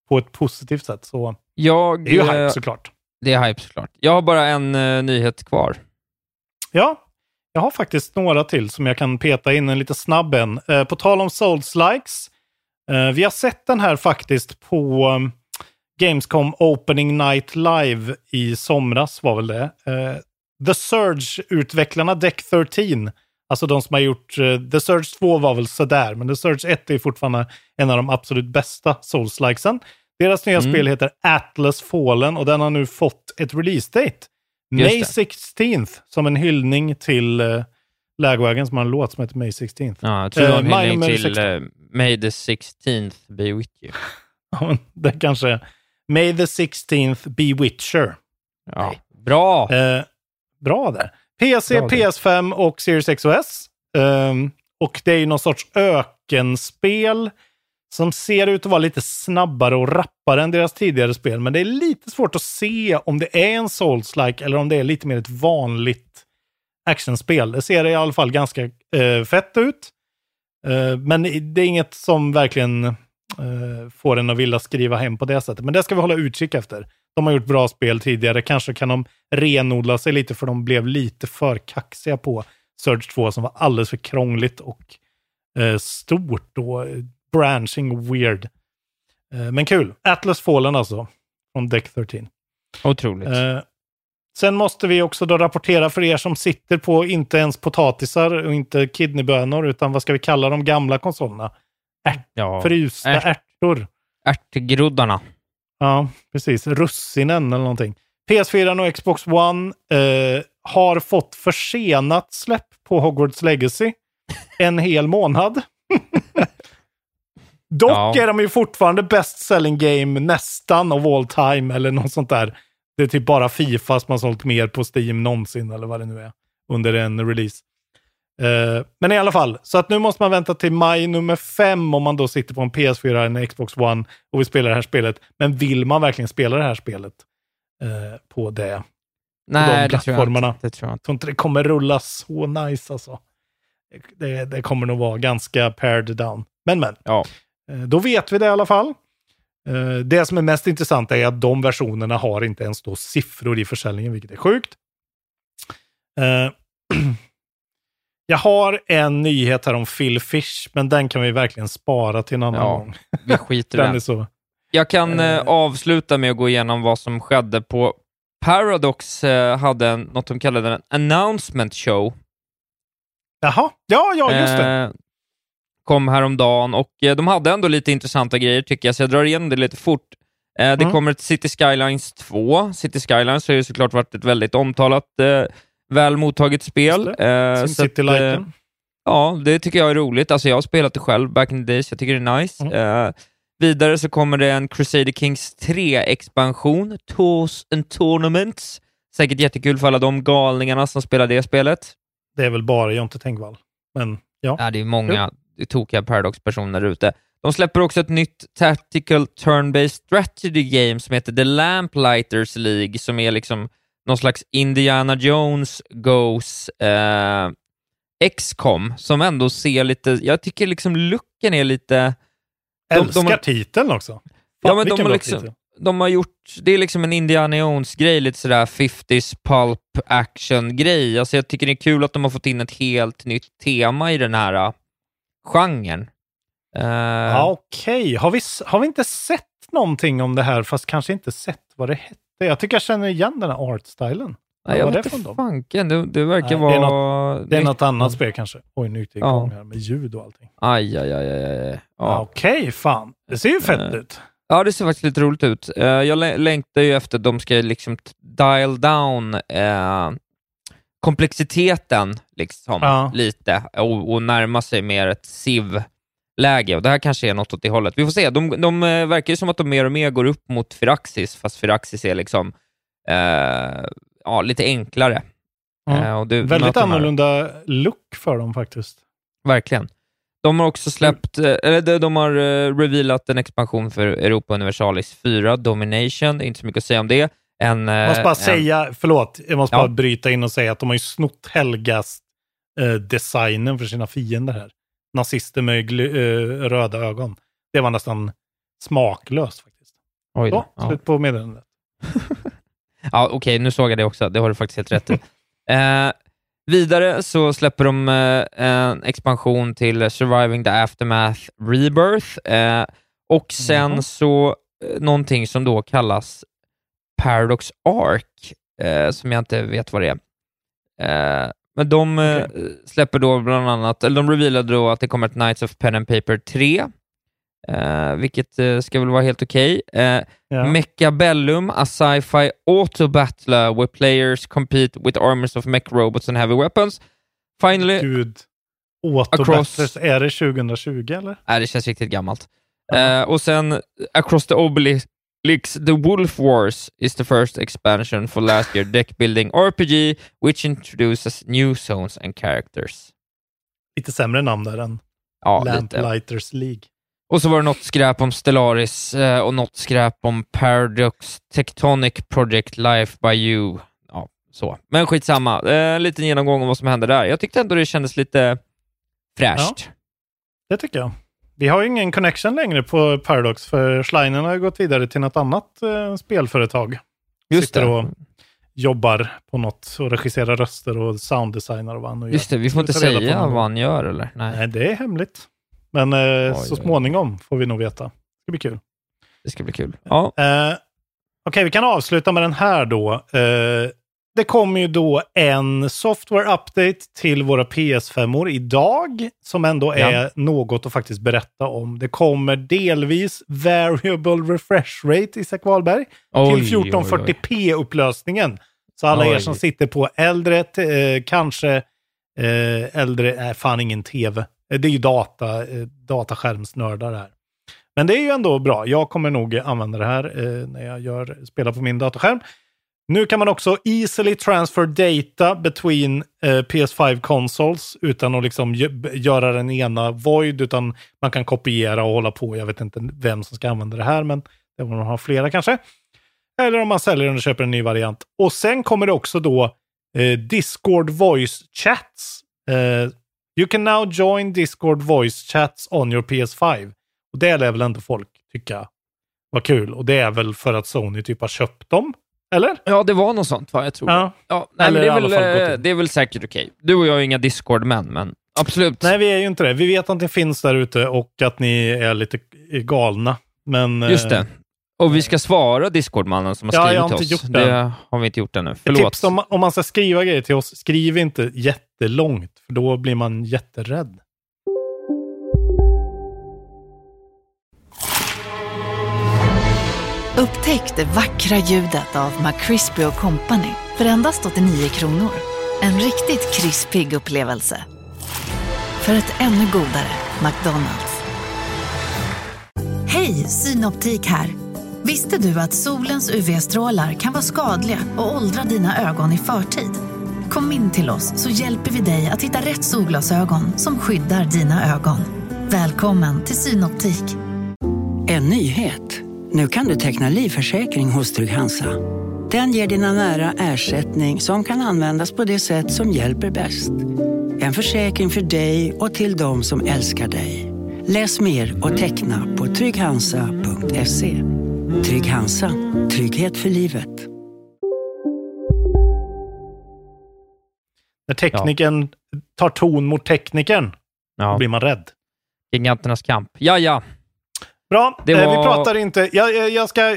på ett positivt sätt. Så Jag, det är ju eh, hype såklart. Det är hype såklart. Jag har bara en eh, nyhet kvar. Ja, jag har faktiskt några till som jag kan peta in en lite snabb en. Eh, på tal om Souls-likes. Eh, vi har sett den här faktiskt på Gamescom Opening Night Live i somras var väl det. Eh, The Surge-utvecklarna Deck 13, alltså de som har gjort eh, The Surge 2 var väl sådär, men The Surge 1 är fortfarande en av de absolut bästa Souls-likesen. Deras nya Mm. spel heter Atlas Fallen och den har nu fått ett release-date. May det. 16th, som en hyllning till uh, Lagwagon som har en låt som heter May 16th. Ja, jag tror det var en Eh, hyllning till 16. eh, May the 16th be with you. *laughs* Ja, det kanske är May the 16th be Witcher. Ja, bra! Eh, bra där. PC, Bra där. PS5 och Series X och S. Ehm, och det är ju någon sorts ökenspel som ser ut att vara lite snabbare och rappare än deras tidigare spel. Men det är lite svårt att se om det är en Souls-like eller om det är lite mer ett vanligt actionspel. Det ser i alla fall ganska eh, fett ut. Eh, men det är inget som verkligen får en att vilja skriva hem på det sättet. Men det ska vi hålla utkik efter. De har gjort bra spel tidigare. Kanske kan de renodla sig lite för de blev lite för kaxiga på Surge 2 som var alldeles för krångligt och eh, stort och eh, branching weird. Eh, men kul. Atlas Fallen alltså. från Deck 13. Otroligt. Eh, sen måste vi också då rapportera för er som sitter på inte ens potatisar och inte kidneybönor, utan vad ska vi kalla de gamla konsolerna? Ja. Frysta Ärt- ärtor. Ärtgroddarna. Ja, precis. Russinen eller någonting. PS4 och Xbox One eh, har fått försenat släpp på Hogwarts Legacy. *laughs* En hel månad. *laughs* Dock Ja. är de ju fortfarande best selling game nästan of all time eller något sånt där. Det är typ bara Fifa som har sålt mer på Steam någonsin eller vad det nu är under en release. Eh, men i alla fall, så att nu måste man vänta till maj nummer fem om man då sitter på en PS4 eller en Xbox One och vill spela det här spelet. Men vill man verkligen spela det här spelet eh, på det? Nej, de det tror jag plattformarna. inte. Det tror jag inte. Tror inte det kommer rulla så nice alltså. Det, det kommer nog vara ganska pared down. Men men, Ja. Eh, då vet vi det i alla fall. Det som är mest intressant är att de versionerna har inte ens då siffror i försäljningen, vilket är sjukt. *clears throat* Jag har en nyhet här om Phil Fish, men den kan vi verkligen spara till en annan Ja, gång. Vi skiter Den den. är så. Jag kan eh, Eh. avsluta med att gå igenom vad som skedde på Paradox eh, hade en, något de kallade en announcement show. Jaha, ja, ja, just det. Eh, kom häromdagen och eh, de hade ändå lite intressanta grejer tycker jag, så jag drar igenom det lite fort. Eh, det Mm. kommer ett City Skylines 2. City Skylines har ju såklart varit ett väldigt omtalat, väl mottaget spel. Eh, så att, eh. Ja, det tycker jag är roligt. Alltså jag har spelat det själv back in the days, jag tycker det är nice. Mm. Eh, vidare så kommer det en Crusader Kings 3-expansion, Tours and Tournaments. Säkert jättekul för alla de galningarna som spelar det spelet. Det är väl bara Jonte Tengvall. Men ja. Ja, det är många tokiga Paradox-personer ute. De släpper också ett nytt Tactical Turn-Based Strategy Game som heter The Lamplighters League, som är liksom någon slags Indiana Jones Goes eh, XCOM, som ändå ser lite... Jag tycker liksom looken är lite... de- de- Älskar titeln också. Fan, Ja, men de har, liksom, titel. de har gjort, det är liksom en Indiana Jones-grej, lite sådär 50s pulp action-grej. Alltså jag tycker det är kul att de har fått in ett helt nytt tema i den här uh, genren. Eh, Ja, Okej, har, vi, har vi inte sett någonting om det här, fast kanske inte sett vad det hette? Jag tycker jag känner igen den här artstylen. nej, jag vet det inte fanken, det, det verkar Nej, det är vara... Det är något annat spel kanske. Oj, nu gick det Ja. igång här med ljud och allting. Aj, aj, aj, aj, aj. Ja. Ja. Okej, fan. Det ser ju fett Eh, ut. ja, det ser faktiskt lite roligt ut. Eh, jag lä- längtar ju efter att de ska liksom dial down eh, komplexiteten liksom, Ja. lite och, och närma sig mer ett SIV-läge. Och det här kanske är något åt det hållet. Vi får se. De, de eh, verkar ju som att de mer och mer går upp mot Firaxis, fast Firaxis är liksom eh, ja, lite enklare. Och du Väldigt annorlunda look för dem faktiskt. Verkligen. De har också släppt, eh, eller de, har revealat en expansion för Europa Universalis 4, Domination. Det är inte så mycket att säga om det. En, Jag måste bara en, säga, förlåt, jag måste Ja. bara bryta in och säga att de har ju snott Helgas eh, designen för sina fiender här. Nazister med eh, röda ögon. Det var nästan smaklöst faktiskt. Oj då. Ja, slut på meddelandet. *laughs* ja okej, nu såg jag det också. Det har du faktiskt helt rätt i. *laughs* Eh, vidare så släpper de eh, en expansion till Surviving the Aftermath Rebirth. Eh, och sen Mhm. så eh, någonting som då kallas Paradox Arc, eh, som jag inte vet vad det är. Eh, men de eh, släpper då bland annat, eller de revealade då att det kommer ett Knights of Pen and Paper 3, eh, vilket eh, ska väl vara helt okej. Eh, Ja. Mechabellum, a sci-fi auto-battler where players compete with armies of mech robots and heavy weapons. Finally, Gud. Autobatters, är det 2020 eller? Nej, det känns riktigt gammalt. Eh, och sen Across the Obelix, The Wolf Wars is the first expansion for last year deck building RPG, which introduces new zones and characters. Lite sämre namn där än Ja, lite. Lamplighters League. Och så var det något skräp om Stellaris eh, och något skräp om Paradox Tectonic Project Life by You. Ja, så. Men skitsamma. Eh, En liten genomgång om vad som hände där. Jag tyckte ändå det kändes lite fräscht. Det tycker jag. Vi har ju ingen connection längre på Paradox, för Schleinen har ju gått vidare till något annat eh, spelföretag. Just Sitter det. och jobbar på något och regisserar röster och sounddesignar och vad han nu gör. Just det, vi får inte säga vad han gör eller? Nej, Nej, det är hemligt. Men eh, så oj, oj. småningom får vi nog veta. Det ska bli kul. det ska bli kul. Ja, Eh, Okej, vi kan avsluta med den här då. Eh, det kommer ju då en software update till våra PS5-or idag, som ändå är Ja. något att faktiskt berätta om. Det kommer delvis variable refresh rate, Isak Wahlberg, Oj, till 1440p-upplösningen. Så alla er Oj. som sitter på äldre, eh, kanske eh, äldre, nej fan ingen tv. Eh, Det är ju data, eh, dataskärmsnördar här. Men det är ju ändå bra. Jag kommer nog använda det här eh, när jag gör, spelar på min dataskärm. Nu kan man också easily transfer data between eh, PS5 consoles utan att liksom göra den ena void, utan man kan kopiera och hålla på. Jag vet inte vem som ska använda det här, men det var man har flera kanske. Eller om man säljer den och köper en ny variant. Och sen kommer det också då eh, Discord voice chats. Eh, you can now join Discord voice chats on your PS5. Och det lär väl ändå folk tycka var kul. Och det är väl för att Sony typ har köpt dem? Eller? Ja, det var något sånt va? Jag tror. Ja. Ja, nej, Eller det, är väl, eh, det är väl säkert okej. Du och jag är inga Discord-män, men absolut. Nej, vi är ju inte det. Vi vet att ni finns där ute och att ni är lite galna. Men, Just eh, det. Och vi ska svara Discord-mannen som har Ja, skrivit till oss. gjort det. det har vi inte gjort ännu. Ett Förlåt. tips om, om man ska skriva grejer till oss, skriv inte jättelångt, för då blir man jätterädd. Upptäck det vackra ljudet av McCrispy Company för endast 89 kronor. En riktigt krispig upplevelse. För ett ännu godare McDonalds. Hej, Synoptik här. Visste du att solens UV-strålar kan vara skadliga och åldra dina ögon i förtid? Kom in till oss så hjälper vi dig att hitta rätt solglasögon som skyddar dina ögon. Välkommen till Synoptik. En nyhet. Nu kan du teckna livförsäkring hos Trygg-Hansa. Den ger dina nära ersättning som kan användas på det sätt som hjälper bäst. En försäkring för dig och till de som älskar dig. Läs mer och teckna på trygghansa.se. Trygg Hansa. Trygghet för livet. När tekniken tar ton mot teknikern, Ja. då blir man rädd. Giganternas kamp. Ja, ja. Bra, eh, vi var- pratar inte... Jag, jag, ska,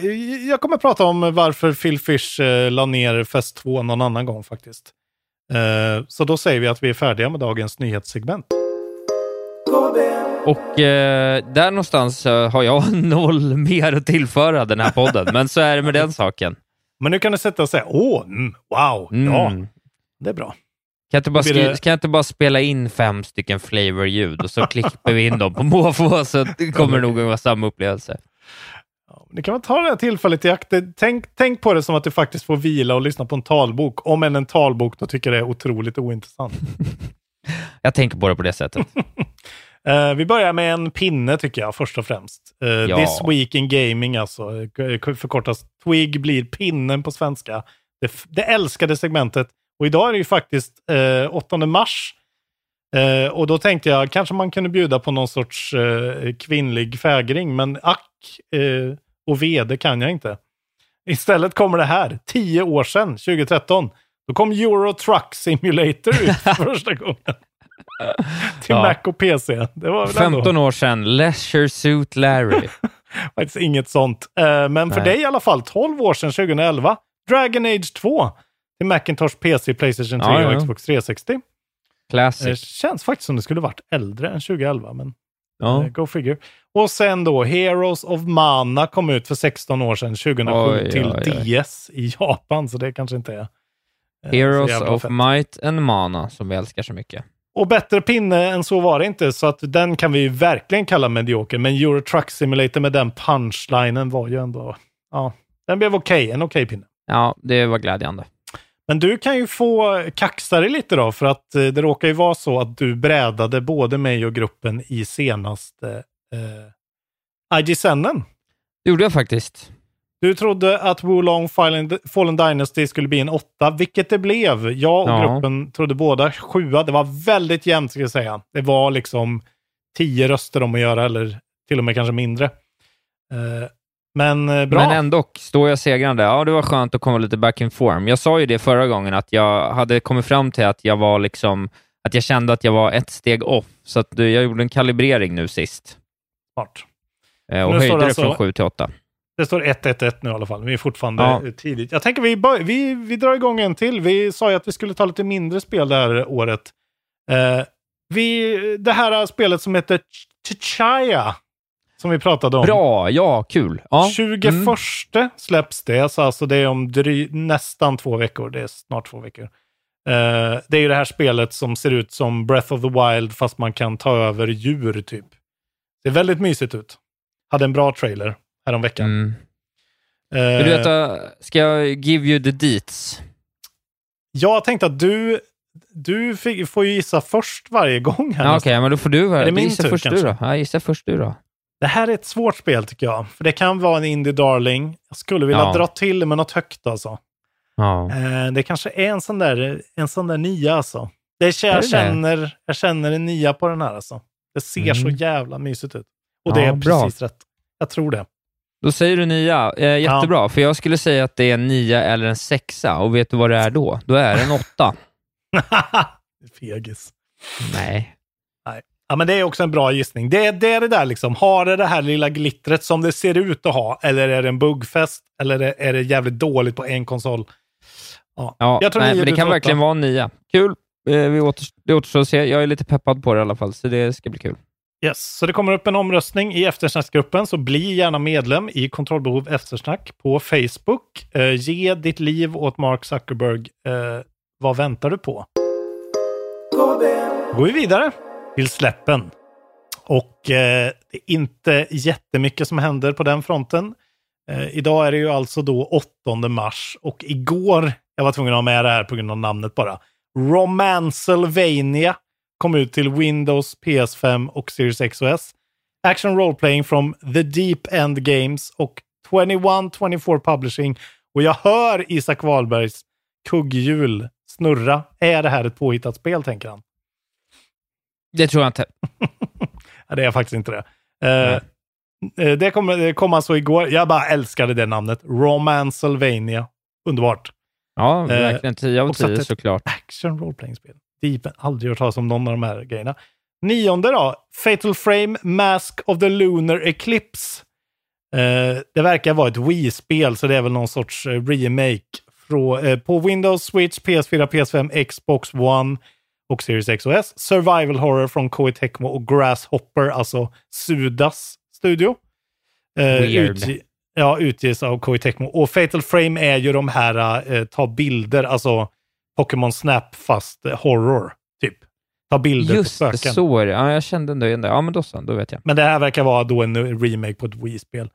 jag kommer prata om varför Phil Fish eh, la ner Fest 2 någon annan gång faktiskt. Eh, så då säger vi att vi är färdiga med dagens nyhetssegment. Och eh, där någonstans har jag *laughs* noll mer att tillföra den här podden, men så är det med den saken. Men nu kan du sätta och säga åh, mm, wow, ja, Mm. det är bra. Kan jag, inte bara skri- det- kan jag inte bara spela in fem stycken flavor-ljud och så klipper vi in dem på *laughs* måfå så det kommer nog att vara samma upplevelse. Ni kan väl ta det här tillfället i akt. Tänk, tänk på det som att du faktiskt får vila och lyssna på en talbok. Om än en talbok, då tycker det är otroligt ointressant. *laughs* Jag tänker på det på det sättet. *laughs* Eh, vi börjar med en pinne tycker jag, först och främst. Uh, Ja. This Week in Gaming, alltså. eh, Förkortas Twig blir pinnen på svenska. Det, det älskade segmentet. Och idag är det ju faktiskt eh, 8 mars. Eh, och då tänkte jag, kanske man kunde bjuda på någon sorts eh, kvinnlig fägring, men ack eh, och ve, det kan jag inte. Istället kommer det här, 10 år sedan, 2013. Då kom Euro Truck Simulator ut för *laughs* första gången. Till Ja. Mac och PC. Det var väl ändå 15 år sedan, Leisure Suit Larry. *laughs* faktiskt inget sånt. Eh, men för Nej. dig i alla fall, 12 år sedan 2011. Dragon Age 2 till Macintosh, PC, Playstation 3 Ja, och Xbox 360. Det Classic. känns faktiskt som det skulle varit äldre än 2011, men Ja. eh, go figure. Och sen då, Heroes of Mana kom ut för 16 år sedan, 2007, Oj, till oj, oj. DS i Japan, så det kanske inte är eh, Heroes of fett. Might and Mana, som vi älskar så mycket. Och bättre pinne än så var det inte, så att den kan vi ju verkligen kalla medioker. Men Euro Truck Simulator med den punchlinen var ju ändå... Ja, den blev okej, en okej pinne. Ja, det var glädjande. Men du kan ju få kaxa dig lite då, för att eh, det råkar ju vara så att du brädade både mig och gruppen i senaste eh, IG-sänden. Det gjorde jag faktiskt. Du trodde att Wulong Fallen Dynasty skulle bli en åtta, vilket det blev. Jag och Ja. gruppen trodde båda sjua. Det var väldigt jämnt, ska jag säga. Det var liksom tio röster om att göra, eller till och med kanske mindre. Eh, men eh, bra. Men ändå står jag segrande. Ja, det var skönt att komma lite back in form. Jag sa ju det förra gången, att jag hade kommit fram till att jag var liksom, att jag kände att jag var ett steg off, så att jag gjorde en kalibrering nu sist Smart. eh, och Nu höjde det alltså- från 7 till 8. Det står 1-1-1 nu i alla fall. Vi är fortfarande Ja. tidigt. Jag tänker vi, vi, vi drar igång en till. Vi sa ju att vi skulle ta lite mindre spel det här året. Eh, vi, det här spelet som heter Ch- Chaya, som vi pratade om. Bra, ja, kul. Ja. 21 Mm. släpps det, så alltså det är om dry, nästan två veckor. Det är snart två veckor. Eh, det är ju det här spelet som ser ut som Breath of the Wild fast man kan ta över djur typ. Det är väldigt mysigt ut. Hade en bra trailer häromveckan. Mm. Eh, Vill du veta, ska jag give you the deets? Jag tänkte att du, du fick, får ju gissa först varje gång här. Ja. Okej, men då får du Är det min tur först kanske? du då. Ja, gissa först du då. Det här är ett svårt spel tycker jag. För det kan vara en indie darling. Jag skulle vilja Ja. dra till med något högt alltså. Ja. Eh, det kanske är en sån där, en sån där nia alltså. Det, Är jag, det det? känner, jag känner en nia på den här alltså. Det ser så Mm. jävla mysigt ut. Och Ja, det är bra. precis rätt. Jag tror det. Då säger du nia. Eh, jättebra, för jag skulle säga att det är en nia eller en sexa. Och vet du vad det är då? Då är det en åtta. *laughs* Fegis. Nej. Nej. Ja, men det är också en bra gissning. Det är det, är det där liksom. Har det det här lilla glittret som det ser ut att ha? Eller är det en bugfest? Eller är det, är det jävligt dåligt på en konsol? Ja, Ja, jag tror nej, men det kan verkligen vara en nia. Kul. Eh, vi åter, det återstår att se. Jag är lite peppad på det i alla fall, så det ska bli kul. Yes, så det kommer upp en omröstning i eftersnacksgruppen, så bli gärna medlem i Kontrollbehov Eftersnack på Facebook. Eh, ge ditt liv åt Mark Zuckerberg. Eh, vad väntar du på? går vi vidare till släppen. Och eh, det är inte jättemycket som händer på den fronten. Eh, idag är det ju alltså då 8 mars och igår, jag var tvungen att ha med det här på grund av namnet bara, Romancelvania kom ut till Windows, PS5 och Series X och S. Action Role Playing from The Deep End Games och 2124 Publishing. Och jag hör Isak Wahlbergs kugghjul snurra. Är det här ett påhittat spel, tänker han? Det tror jag inte. *laughs* Ja, det är faktiskt inte det. Eh, det, kom, det kom alltså igår. Jag bara älskade det namnet. Romancelvania. Underbart. Ja, Eh, verkligen 10 av och så att 10 det- såklart. Action roleplaying-spel. Deep, aldrig hört talas om någon av de här grejerna. Nionde då. Fatal Frame Mask of the Lunar Eclipse. Eh, det verkar vara ett Wii-spel, så det är väl någon sorts remake frå, eh, på Windows, Switch, PS4, PS5, Xbox One och Series X och S. Survival Horror från Koei Tecmo och Grasshopper, alltså Sudas studio. Eh, Weird. utge- ja, utges av Koei Tecmo. Och Fatal Frame är ju de här eh, ta bilder, alltså Pokémon Snap fast eh, horror, typ. Ta bilder Just på spöken. så är det. Ja, jag kände ändå igen det. Ja, men då så. Då vet jag. Men det här verkar vara då en remake på ett Wii-spel.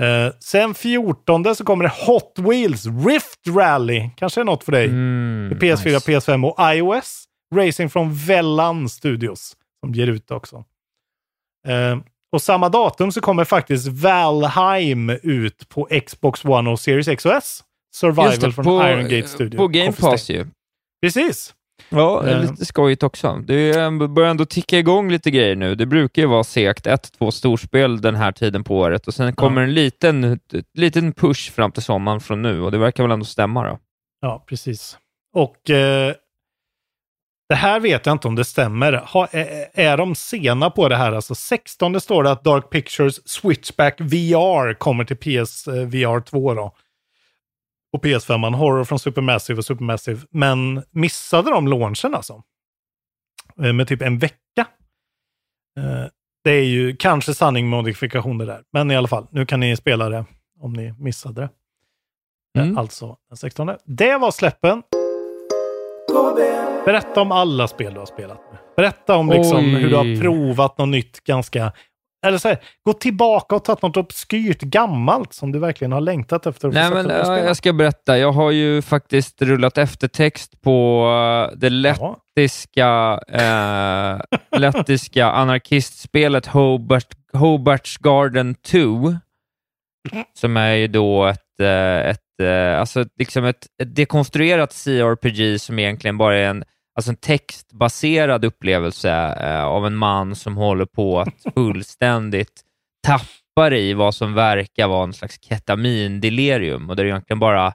Eh, sen 14 så kommer det Hot Wheels Rift Rally. Kanske är något för dig. Mm, För PS4, nice. PS5 och iOS. Racing från Vellan Studios som ger ut det också. Eh, och samma datum så kommer faktiskt Valheim ut på Xbox One och Series X och S. Survival det, från på, Iron Gate Studio. På Game Pass ju. Precis. Ja, det är Eh. lite skojigt också. Det börjar ändå ticka igång lite grejer nu. Det brukar ju vara segt, ett, två storspel den här tiden på året och sen kommer en liten, liten push fram till sommaren från nu och det verkar väl ändå stämma då. Ja, precis. Och eh, det här vet jag inte om det stämmer. Ha, är, är de sena på det här? Alltså 16 står det att Dark Pictures Switchback VR kommer till PS eh, VR 2 då. Och PS5, Horror från Supermassive och Supermassive. Men missade de launchen alltså? Eh, Med typ en vecka. Eh, Det är ju kanske sanning med modifikationer där. Men i alla fall, nu kan ni spela det om ni missade det. Mm. Alltså den 16. Det var släppen. Berätta om alla spel du har spelat. Berätta om liksom Oj. hur du har provat något nytt ganska... Eller så här, gå tillbaka och tagit något obskyrt gammalt som du verkligen har längtat efter att Nej, men ja, spela. jag ska berätta. Jag har ju faktiskt rullat eftertext på eh, det lettiska, eh, lettiska *laughs* anarkistspelet Hobart, Hobart's Garden 2, som är ju då ett, eh, ett, eh, alltså liksom ett, ett dekonstruerat CRPG som egentligen bara är en, alltså en textbaserad upplevelse eh, av en man som håller på att *laughs* fullständigt tappar i vad som verkar vara en slags ketamindelirium och där du egentligen bara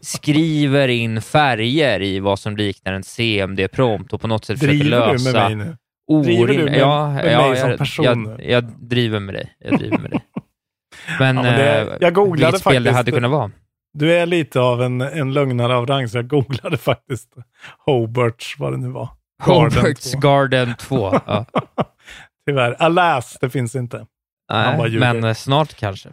skriver in färger i vad som liknar en CMD-prompt och på något sätt försöker Driver du lösa med mig nu? Driver du med- ja, med ja, mig som jag, person jag, nu? jag driver med dig. Jag driver med dig. *laughs* Men, Ja, men det- eh, jag googlade vilket spel det faktiskt. hade kunnat vara. Du är lite av en, en lögnare av rang, så jag googlade faktiskt Hobarts, vad det nu var. Garden Hobarts 2. Garden 2. Ja. *laughs* Tyvärr. Alas, det finns inte. Nej, men eh, snart kanske.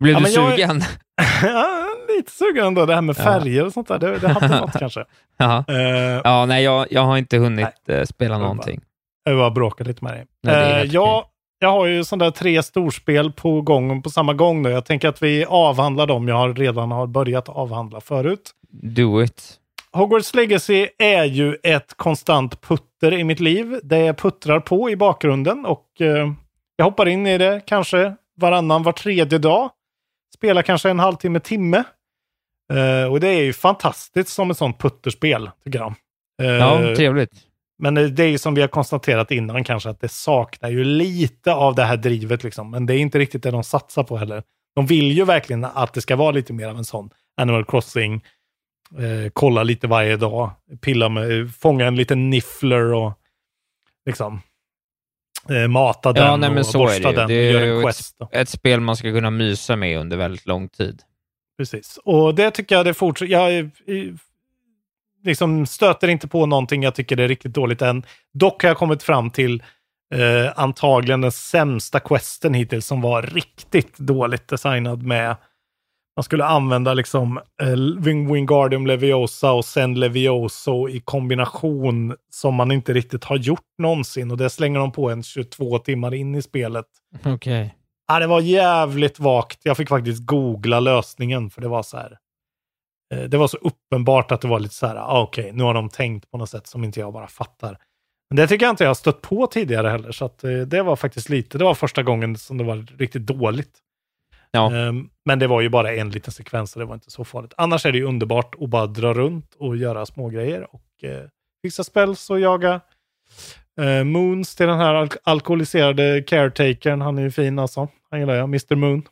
Blev Ja, du jag sugen? *laughs* ja, lite sugen ändå, det här med Ja. färger och sånt där. Det, det hade något *laughs* kanske. Jaha. Eh, Ja, nej, jag, jag har inte hunnit eh, spela någonting. Jag bara bråkar lite med dig. Nej, helt jag, jag har ju sådana där tre storspel på gång på samma gång nu. Jag tänker att vi avhandlar dem jag redan har börjat avhandla förut. Do it. Hogwarts Legacy är ju ett konstant putter i mitt liv. Det puttrar på i bakgrunden och eh, jag hoppar in i det kanske varannan, var tredje dag. Spelar kanske en halvtimme, timme. Eh, och det är ju fantastiskt som ett sånt putterspel, tycker jag. Eh, Ja, trevligt. Men det är ju som vi har konstaterat innan kanske att det saknar ju lite av det här drivet liksom. Men det är inte riktigt det de satsar på heller. De vill ju verkligen att det ska vara lite mer av en sån Animal Crossing. Eh, kolla lite varje dag, pilla med, fånga en liten niffler och liksom eh, mata den Ja, nej, men och så är borsta det ju. den Det är göra ju en ett, quest. då. ett spel man ska kunna mysa med under väldigt lång tid. Precis. Och det tycker jag det fortsätter. Jag är- liksom stöter inte på någonting jag tycker är riktigt dåligt än. Dock har jag kommit fram till eh, antagligen den sämsta questen hittills som var riktigt dåligt designad med man skulle använda liksom eh, Wing- Wingardium Leviosa och sen Levioso i kombination som man inte riktigt har gjort någonsin och det slänger de på en 22 timmar in i spelet. Okej. Ja, det var jävligt vagt. Jag fick faktiskt googla lösningen för det var så här. Eh, Det var så uppenbart att det var lite så här, ah, okej, nu har de tänkt på något sätt som inte jag bara fattar. Men det tycker jag inte jag har stött på tidigare heller, så att eh, det var faktiskt lite, det var första gången som det var riktigt dåligt. Ja. Ehm, Men det var ju bara en liten sekvens, så det var inte så farligt. Annars är det ju underbart att bara dra runt och göra små grejer och eh, fixa spells och jaga eh, Moons till den här alk- alkoholiserade caretakern. Han är ju fin alltså. Han gillar jag, Mr Moon.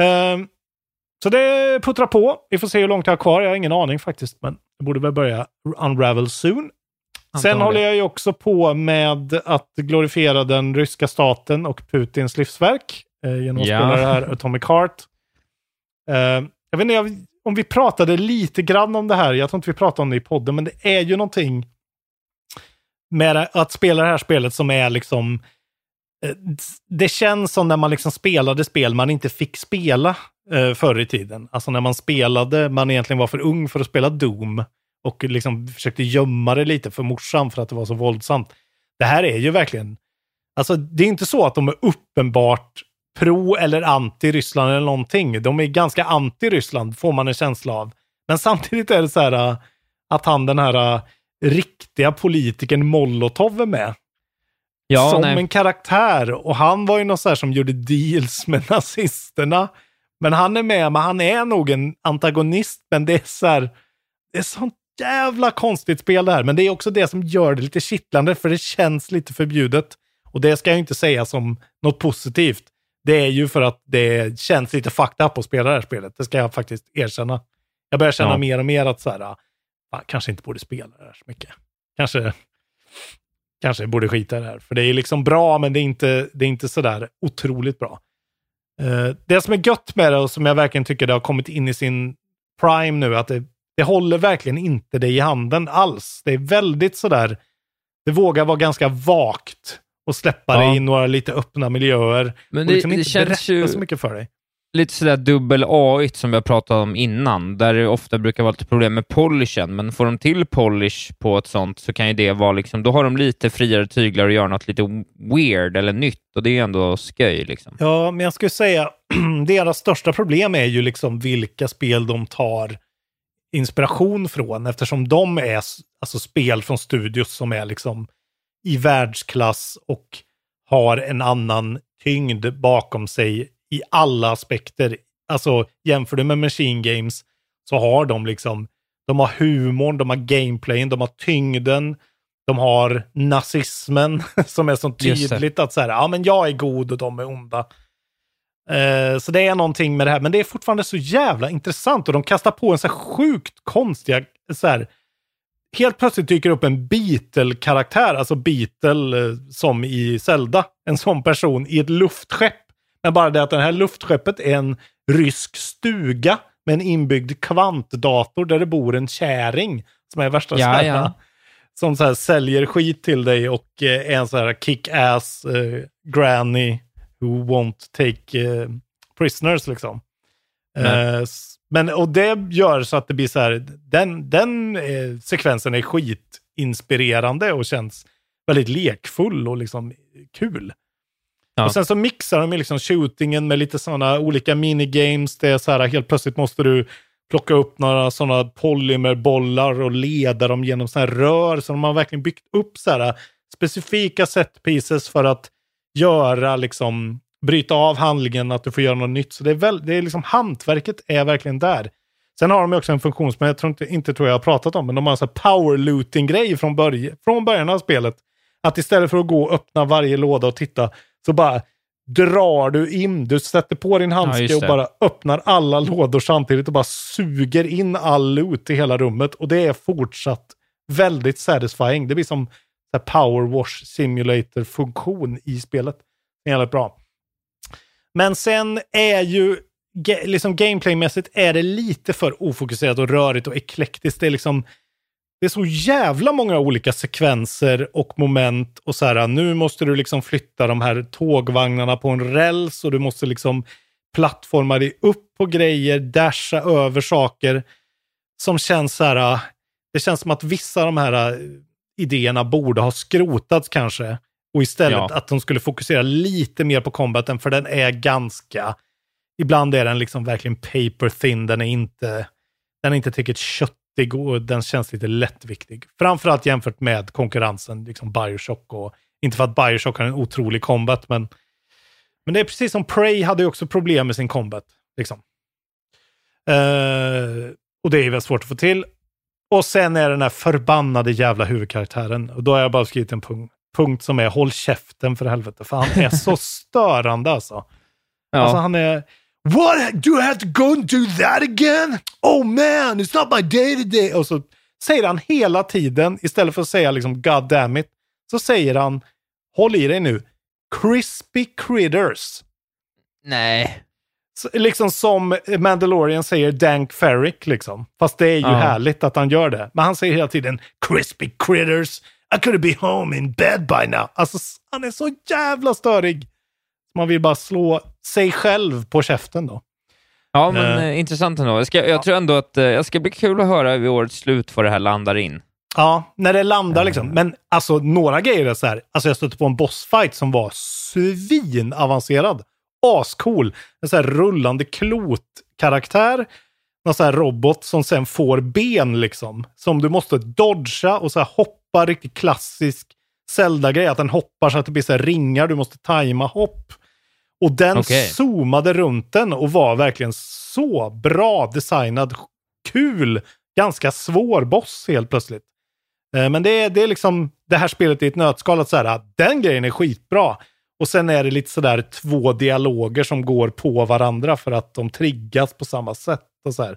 Ehm, så det puttrar på. Vi får se hur långt jag har kvar. Jag har ingen aning faktiskt, men det borde väl börja unravel soon. Sen håller jag ju också på med att glorifiera den ryska staten och Putins livsverk eh, genom att Ja. spela det här Atomic Heart. Eh, jag vet inte jag, om vi pratade lite grann om det här. Jag tror inte vi pratade om det i podden, men det är ju någonting med att spela det här spelet som är liksom eh, det känns som när man liksom spelade spel man inte fick spela eh, förr i tiden. Alltså när man spelade, man egentligen var för ung för att spela Doom och liksom försökte gömma det lite för morsan för att det var så våldsamt. Det här är ju verkligen, alltså det är inte så att de är uppenbart pro eller anti Ryssland eller någonting. De är ganska anti Ryssland, får man en känsla av. Men samtidigt är det så här äh, att han den här äh, riktiga politikern Molotov är med. Ja, som nej. en karaktär. Och han var ju någon så här som gjorde deals med nazisterna. Men han är med, men han är nog en antagonist. Men det är så här, det är sånt jävla konstigt spel det här. Men det är också det som gör det lite kittlande, för det känns lite förbjudet. Och det ska jag inte säga som något positivt. Det är ju för att det känns lite fucked up att spela det här spelet. Det ska jag faktiskt erkänna. Jag börjar känna Ja. mer och mer att så här, fan, kanske inte borde spela det här så mycket. Kanske, kanske borde skita i det här. För det är liksom bra, men det är inte, det är inte sådär otroligt bra. Eh, det som är gött med det och som jag verkligen tycker det har kommit in i sin prime nu, att det, det håller verkligen inte det i handen alls. Det är väldigt sådär, det vågar vara ganska vagt och släppa Ja. det i några lite öppna miljöer. Men det- liksom det känns ju- så mycket för dig. Lite sådär dubbel AI som jag pratade om innan, där det ofta brukar vara lite problem med polishen, men får de till polish på ett sånt så kan ju det vara liksom, då har de lite friare tyglar och gör något lite weird eller nytt och det är ju ändå sköj liksom. Ja, men jag skulle säga *clears throat* deras största problem är ju liksom vilka spel de tar inspiration från eftersom de är alltså spel från studios som är liksom i världsklass och har en annan tyngd bakom sig i alla aspekter. Alltså jämför du med Machine Games så har de liksom, de har humorn, de har gameplayen, de har tyngden, de har nazismen *laughs* som är så tydligt att så här, ja men jag är god och de är onda. Eh, så det är någonting med det här, men det är fortfarande så jävla intressant och de kastar på en så här sjukt konstiga, så här, helt plötsligt dyker upp en Beatle-karaktär, alltså Beatle eh, som i Zelda, en sån person i ett luftskepp Men bara det att det här luftskeppet är en rysk stuga med en inbyggd kvantdator där det bor en käring som är värsta Ja, ja. Som så här säljer skit till dig och eh, är en så här kick-ass eh, granny who won't take eh, prisoners liksom. Eh, men, och det gör så att det blir så här, den, den eh, sekvensen är skitinspirerande och känns väldigt lekfull och liksom kul. Ja. Och sen så mixar de ju liksom shootingen med lite sådana olika minigames. Det är så här, helt plötsligt måste du plocka upp några sådana polymerbollar och leda dem genom sådana här rör. Så de har verkligen byggt upp så här specifika setpieces för att göra liksom bryta av handlingen, att du får göra något nytt. Så det är väl, det är liksom hantverket är verkligen där. Sen har de också en funktion som jag tror inte, inte tror jag har pratat om, men de har en sån här power looting grej från, börj från början av spelet. Att istället för att gå och öppna varje låda och titta, så bara drar du in, du sätter på din handske just och bara öppnar alla lådor samtidigt och bara suger in all loot i hela rummet. Och det är fortsatt väldigt satisfying. Det blir som power wash simulator-funktion i spelet. Jävligt bra. Men sen är ju, liksom gameplaymässigt är det lite för ofokuserat och rörigt och eklektiskt. Det är liksom, det är så jävla många olika sekvenser och moment och så här, nu måste du liksom flytta de här tågvagnarna på en räls och du måste liksom plattforma dig upp på grejer, dasha över saker som känns så här, det känns som att vissa av de här äh, idéerna borde ha skrotats kanske. Och istället Ja. att de skulle fokusera lite mer på combaten, för den är ganska, ibland är den liksom verkligen paper thin, den är inte, den är inte tillräckligt köttig och den känns lite lättviktig. Framförallt jämfört med konkurrensen, liksom Bioshock och, inte för att Bioshock har en otrolig combat, men, men det är precis som Prey hade ju också problem med sin combat. Liksom. Eh, och det är väl svårt att få till. Och sen är den här förbannade jävla huvudkaraktären. Och då har jag bara skrivit en punkt, punkt som är håll käften för helvete. För han är så *laughs* störande alltså. Ja. Alltså han är... What? Do you have to go and do that again? Oh man, it's not my day today. Och så säger han hela tiden, istället för att säga liksom God damn it, så säger han, håll i dig nu, crispy critters. Nej. Så, liksom som Mandalorian säger Dank Ferrick liksom. Fast det är ju Ja. härligt att han gör det. Men han säger hela tiden crispy critters. I could be home in bed by now. Alltså han är så jävla störig. Man vill bara slå sig själv på käften då. Ja, men Eh. eh, intressant ändå. Jag, ska, jag tror ändå att eh, jag ska bli kul att höra vid årets slut var det här landar in. Ja, när det landar liksom. Men alltså några grejer är så här. Alltså jag stötte på en bossfight som var svinavancerad. Ascool. En så här rullande klotkaraktär. Någon så här robot som sen får ben liksom. Som du måste dodga och så här hoppa riktigt klassisk Zelda-grej. Att den hoppar så att det blir så här ringar. Du måste tajma hopp. Och den Okej. zoomade runt den och var verkligen så bra designad. Kul! Ganska svår boss helt plötsligt. Eh, Men det är, det är liksom det här spelet i ett nötskal. Att så här, att den grejen är skitbra. Och sen är det lite sådär två dialoger som går på varandra för att de triggas på samma sätt. Och så här.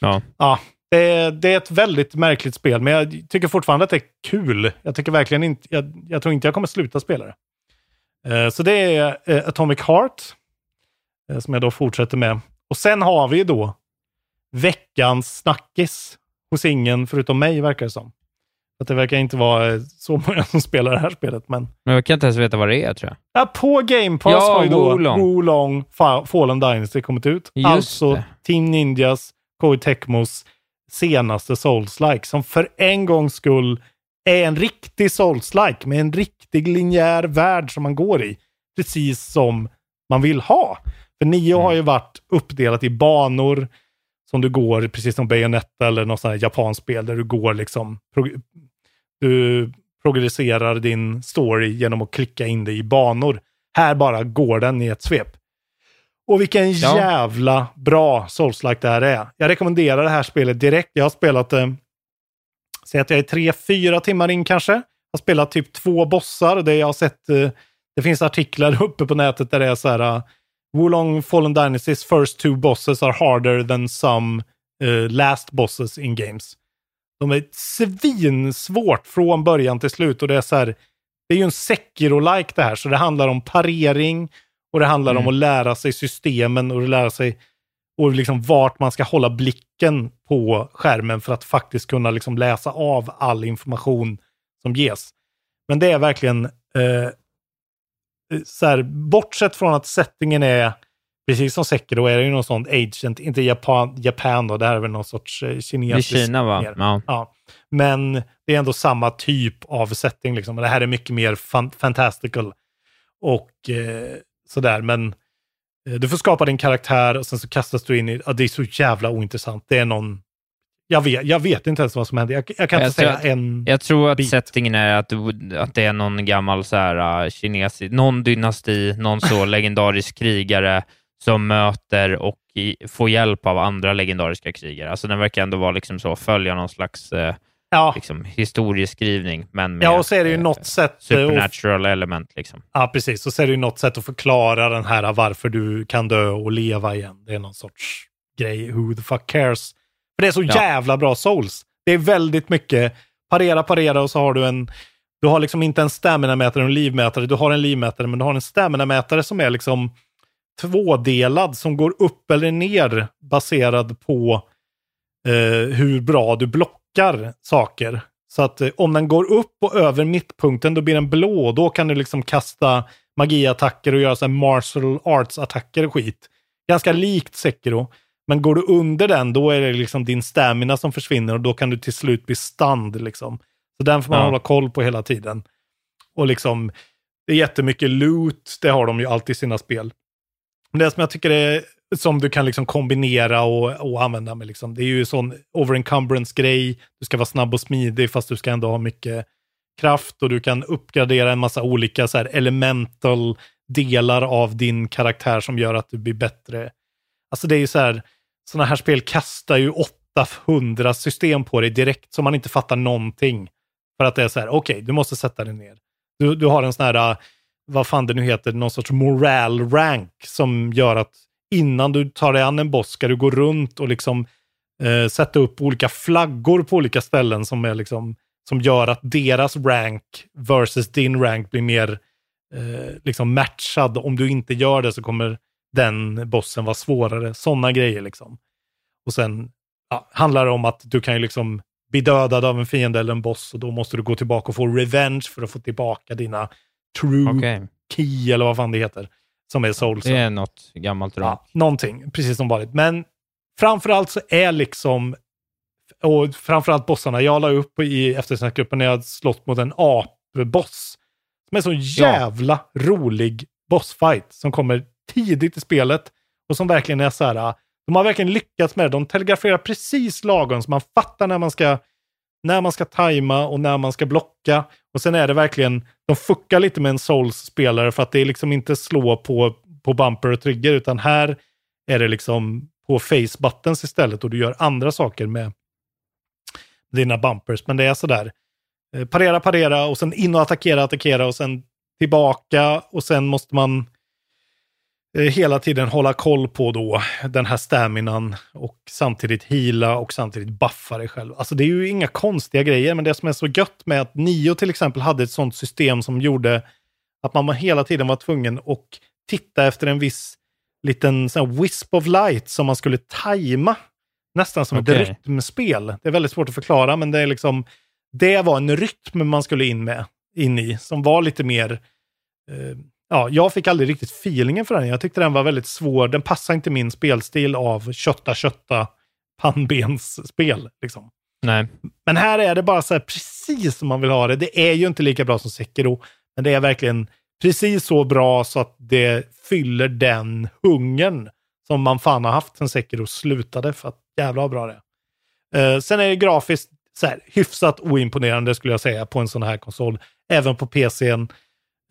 Ja. Ja, det är, det är ett väldigt märkligt spel, men jag tycker fortfarande att det är kul. Jag tycker verkligen inte, jag, jag tror inte jag kommer sluta spela det. Eh, så det är eh, Atomic Heart, eh, som jag då fortsätter med. Och sen har vi då veckans snackis hos ingen förutom mig, verkar det som. Att det verkar inte vara så många som spelar det här spelet, men Men jag kan inte ens veta vad det är, tror jag. Ja, på Game Pass Ja, har ju då Wolong. Wolong Fa- Fallen Dynasty kommit ut. Just alltså det. Team Ninjas, Koei Tecmos senaste Souls-like, som för en gångs skull är en riktig Souls-like med en riktig linjär värld som man går i. Precis som man vill ha. För Nio har ju varit uppdelat i banor som du går, precis som Bayonetta eller något sånt här japanskt spel där du går liksom, prog- du progresserar din story genom att klicka in dig i banor. Här bara går den i ett svep. Och vilken Ja. jävla bra Souls-like det här är. Jag rekommenderar det här spelet direkt. Jag har spelat det, säg att jag är tre, fyra timmar in kanske. Jag har spelat typ två bossar. Det jag har sett, eh, det finns artiklar *laughs* uppe på nätet där det är så här, uh, Wulong Fallen Dynasties first two bosses are harder than some eh, last bosses in games. De är svinsvårt från början till slut och det är så här, det är ju en Sekiro-like det här, så det handlar om parering Och det handlar Mm. om att lära sig systemen och lära sig och liksom vart man ska hålla blicken på skärmen för att faktiskt kunna liksom läsa av all information som ges. Men det är verkligen, eh, så här, bortsett från att settingen är, precis som Sekiro är det ju någon sån agent, inte Japan, Japan då, det här är väl någon sorts eh, Det är kinesisk. Kina va? Ja. Ja. Men det är ändå samma typ av setting. Liksom. Och Det här är mycket mer fan fantastical. Och eh, sådär. Men du får skapa din karaktär och sen så kastas du in i... Ja, det är så jävla ointressant. Det är någon... Jag vet, jag vet inte ens vad som händer. Jag, jag kan inte Jag säga tror att- en... Jag tror att bit. settingen är att, att det är någon gammal så här, uh, kinesisk, någon dynasti, någon så *laughs* legendarisk krigare som möter och i, får hjälp av andra legendariska krigare. Alltså den verkar ändå vara liksom så, följa någon slags eh, Ja. liksom, historieskrivning, men med Ja, och så är det ju eh, något sätt... supernatural element. Liksom. Ja, precis. Och så är det ju något sätt att förklara den här varför du kan dö och leva igen. Det är någon sorts grej. Who the fuck cares? För det är så Ja. jävla bra souls. Det är väldigt mycket parera, parera och så har du en... Du har liksom inte en stamina-mätare och en livmätare. Du har en livmätare, men du har en stamina-mätare som är liksom tvådelad, som går upp eller ner baserad på eh, hur bra du blockar saker. Så att eh, om den går upp och över mittpunkten, då blir den blå. Då kan du liksom kasta magiattacker och göra så här martial arts-attacker och skit. Ganska likt Sekiro. Men går du under den, då är det liksom din stamina som försvinner och då kan du till slut bli stunned. Liksom. Så den får man Ja. hålla koll på hela tiden. Och liksom, det är jättemycket loot, det har de ju alltid i sina spel. Men det som jag tycker är, som du kan liksom kombinera och, och använda med, liksom, det är ju sån overencumbrance-grej. Du ska vara snabb och smidig fast du ska ändå ha mycket kraft och du kan uppgradera en massa olika så här, elemental delar av din karaktär som gör att du blir bättre. Alltså det är ju så här, sådana här spel kastar ju 800 system på dig direkt som man inte fattar någonting. För att det är så här, okej, du måste sätta dig ner. Du, du har en sån här, vad fan det nu heter, någon sorts moral rank som gör att innan du tar dig an en boss ska du gå runt och liksom eh, sätta upp olika flaggor på olika ställen som är liksom som gör att deras rank versus din rank blir mer eh, liksom matchad. Om du inte gör det så kommer den bossen vara svårare. Sådana grejer liksom. Och sen ja, handlar det om att du kan ju liksom bli dödad av en fiende eller en boss och då måste du gå tillbaka och få revenge för att få tillbaka dina true Okej. key eller vad fan det heter. Som är souls. Det är något gammalt runt. Ja, någonting, precis som vanligt. Men framförallt så är liksom, och framförallt bossarna, jag la upp i eftersnackgruppen när jag slått mot en apboss. Som är så jävla rolig bossfight som kommer tidigt i spelet och som verkligen är så här, de har verkligen lyckats med det. De telegraferar precis lagom så man fattar när man ska när man ska tajma och när man ska blocka. Och sen är det verkligen, de fuckar lite med en Souls-spelare för att det är liksom inte slå på, på bumper och trigger, utan här är det liksom på face buttons istället och du gör andra saker med dina bumpers. Men det är sådär, eh, parera, parera och sen in och attackera, attackera och sen tillbaka och sen måste man eh, hela tiden hålla koll på då den här staminan och samtidigt hila och samtidigt buffa dig själv. Alltså det är ju inga konstiga grejer, men det som är så gött med att Nio till exempel hade ett sånt system som gjorde att man hela tiden var tvungen att titta efter en viss liten sån här wisp of light som man skulle tajma. Nästan som Okej. ett rytmspel. Det är väldigt svårt att förklara, men det är liksom det var en rytm man skulle in med, in i, som var lite mer eh, ja, jag fick aldrig riktigt feelingen för den. Jag tyckte den var väldigt svår. Den passar inte min spelstil av kötta, kötta, pannbensspel. Liksom. Nej. Men här är det bara så här precis som man vill ha det. Det är ju inte lika bra som Sekiro, men det är verkligen precis så bra så att det fyller den hungern som man fan har haft sen Sekiro slutade. För att jävla vad bra det är. Eh, sen är det grafiskt så här, hyfsat oimponerande skulle jag säga på en sån här konsol. Även på PCn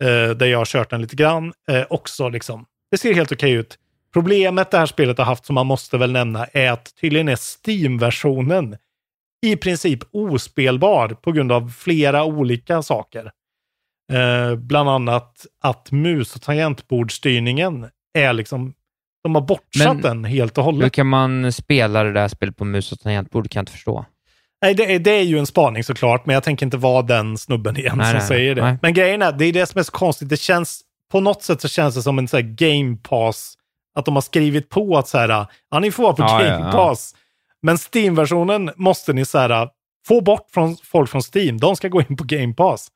där jag har kört den lite grann. Eh, också liksom, det ser helt okej ut. Problemet det här spelet har haft som man måste väl nämna är att tydligen är Steam-versionen i princip ospelbar på grund av flera olika saker. Eh, bland annat att mus och tangentbordsstyrningen är liksom, de har bortsatt Men- den helt och hållet. Hur kan man spela det där spelet på mus och tangentbord? kan jag inte förstå. Nej, det är, det är ju en spaning såklart, men jag tänker inte vara den snubben igen Nej, som nej, säger det. nej. Men grejen är, det är det som är så konstigt. Det känns på något sätt så känns det som en så här game pass. Att de har skrivit på att så här, ja ni får vara på Ja, ja, game ja. pass. Men Steam-versionen måste ni så här, få bort från folk från Steam. De ska gå in på game pass.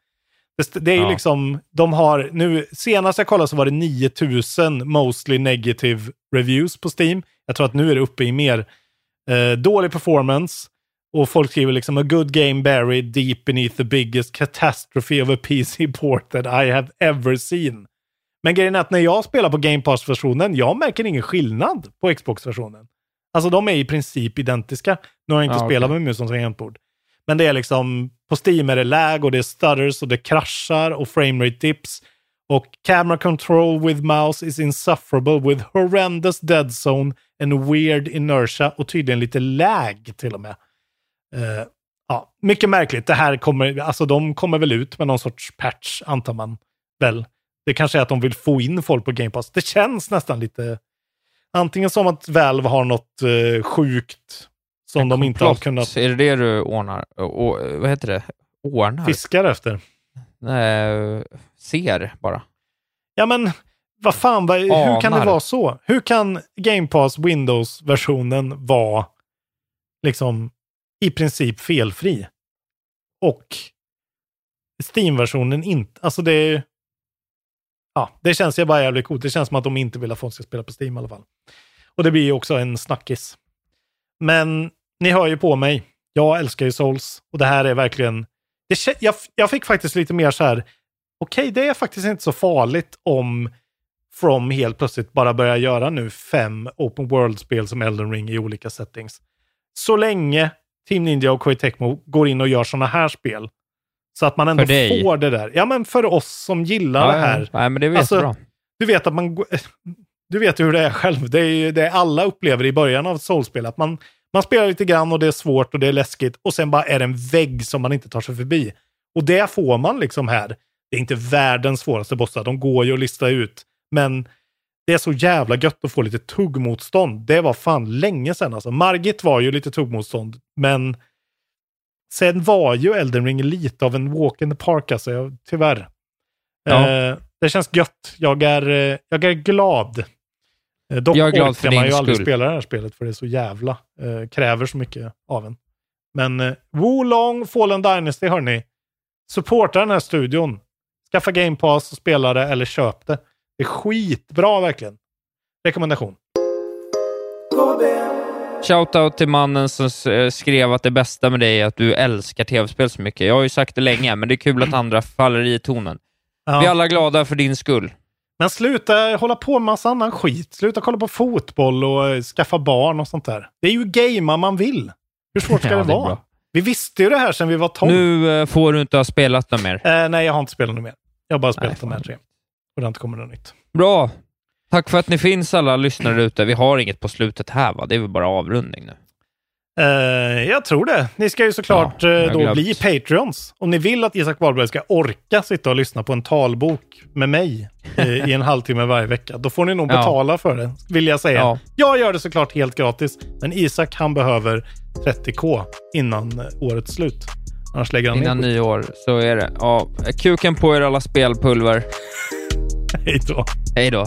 Det, det är ju Ja. liksom, de har nu, senast jag kollade så var det 9000 mostly negative reviews på Steam. Jag tror att nu är det uppe i mer eh, dålig performance. Och folk skriver liksom a good game buried deep beneath the biggest catastrophe of a PC port that I have ever seen. Men grejen är att när jag spelar på Game Pass-versionen, jag märker ingen skillnad på Xbox-versionen. Alltså de är i princip identiska. Nu har jag inte Ja, spelat okej. med mus som tangentbord. Men det är liksom, på Steam är det lag och det är stutters och det kraschar och framerate dips. Och camera control with mouse is insufferable with horrendous dead zone and weird inertia och tydligen lite lag till och med. Eh, ja, mycket märkligt. Det här kommer, alltså de kommer väl ut med någon sorts patch, antar man väl. Det kanske är att de vill få in folk på Game Pass. Det känns nästan lite, antingen som att Valve har något eh, sjukt som de inte har Komplott, kunnat Är det det du ordnar? Och, vad heter det? Ordnar? fiska efter. Nej, ser bara. Ja men, vad fan, vad, hur kan det vara så? Hur kan Game Pass Windows-versionen vara liksom i princip felfri? Och Steam-versionen inte, alltså det är... Ja, det känns ju bara jävligt coolt. Det känns som att de inte vill att folk ska spela på Steam i alla fall. Och det blir ju också en snackis. Men ni hör ju på mig. Jag älskar ju Souls och det här är verkligen... Det, jag, jag fick faktiskt lite mer så här, okej, det är faktiskt inte så farligt om From helt plötsligt bara börjar göra nu fem open world-spel som Elden Ring i olika settings. Så länge Team Ninja och Koei Tecmo går in och gör sådana här spel. Så att man ändå får det där. Ja, men för oss som gillar Ja, det ja. här. Nej, men det är Alltså, jättebra. Du vet att man... Du vet hur det är själv. Det är ju det alla upplever i början av ett soulspel. Att man, man spelar lite grann och det är svårt och det är läskigt. Och sen bara är det en vägg som man inte tar sig förbi. Och det får man liksom här. Det är inte världens svåraste bossar. De går ju att lista ut. Men det är så jävla gött att få lite tuggmotstånd. Det var fan länge sedan alltså. Margit var ju lite tuggmotstånd. Men sen var ju Elden Ring lite av en walk in the park alltså. Jag, tyvärr. Ja. Eh, det känns gött. Jag är, eh, jag är glad. Eh, dock Jag är glad för man ju aldrig skull. spela det här spelet för det är så jävla, eh, kräver så mycket av en. Men eh, Wolong Fallen Dynasty hörni, supporta den här studion. Skaffa Game Pass och spela det eller köp det. Det är skitbra verkligen. Rekommendation. Shoutout till mannen som eh, skrev att det bästa med dig är att du älskar tv-spel så mycket. Jag har ju sagt det länge, men det är kul att andra faller i tonen. Ja. Vi är alla glada för din skull. Men sluta hålla på med massa annan skit. Sluta kolla på fotboll och eh, skaffa barn och sånt där. Det är ju gamea man vill. Hur svårt ska Ja, det det vara? Vi visste ju det här sedan vi var 12. Nu eh, får du inte ha spelat något mer. Eh, nej, jag har inte spelat något mer. Jag har bara spelat Nej, de här tre. Och det inte kommit något nytt. Bra. Tack för att ni finns alla lyssnare ute. Vi har inget på slutet här va? Det är väl bara avrundning nu. Eh, jag tror det. Ni ska ju såklart Ja, eh, då bli Patreons. Om ni vill att Isak Wahlberg ska orka sitta och lyssna på en talbok med mig eh, *laughs* i en halvtimme varje vecka, då får ni nog Ja. betala för det, vill jag säga. Ja. Jag gör det såklart helt gratis, men Isak han behöver 30k innan årets slut. Annars lägger han Innan ner nyår, så är det. Ja, kuken på er alla spelpulver. *laughs* Hej då. Hej då.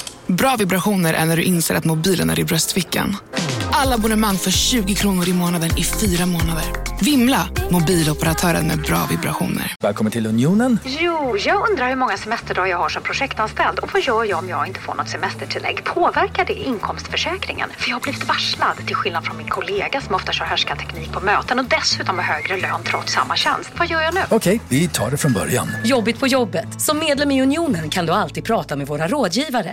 Bra vibrationer är när du inser att mobilen är i bröstfickan. Alla abonnemang för 20 kronor i månaden i fyra månader. Vimla! Mobiloperatören med bra vibrationer. Välkommen till Unionen. Jo, jag undrar hur många semesterdagar jag har som projektanställd och vad gör jag om jag inte får något semestertillägg? Påverkar det inkomstförsäkringen? För jag har blivit varslad, till skillnad från min kollega som ofta kör härskarteknik på möten och dessutom har högre lön trots samma tjänst. Vad gör jag nu? Okej, vi tar det från början. Jobbigt på jobbet. Som medlem i Unionen kan du alltid prata med våra rådgivare.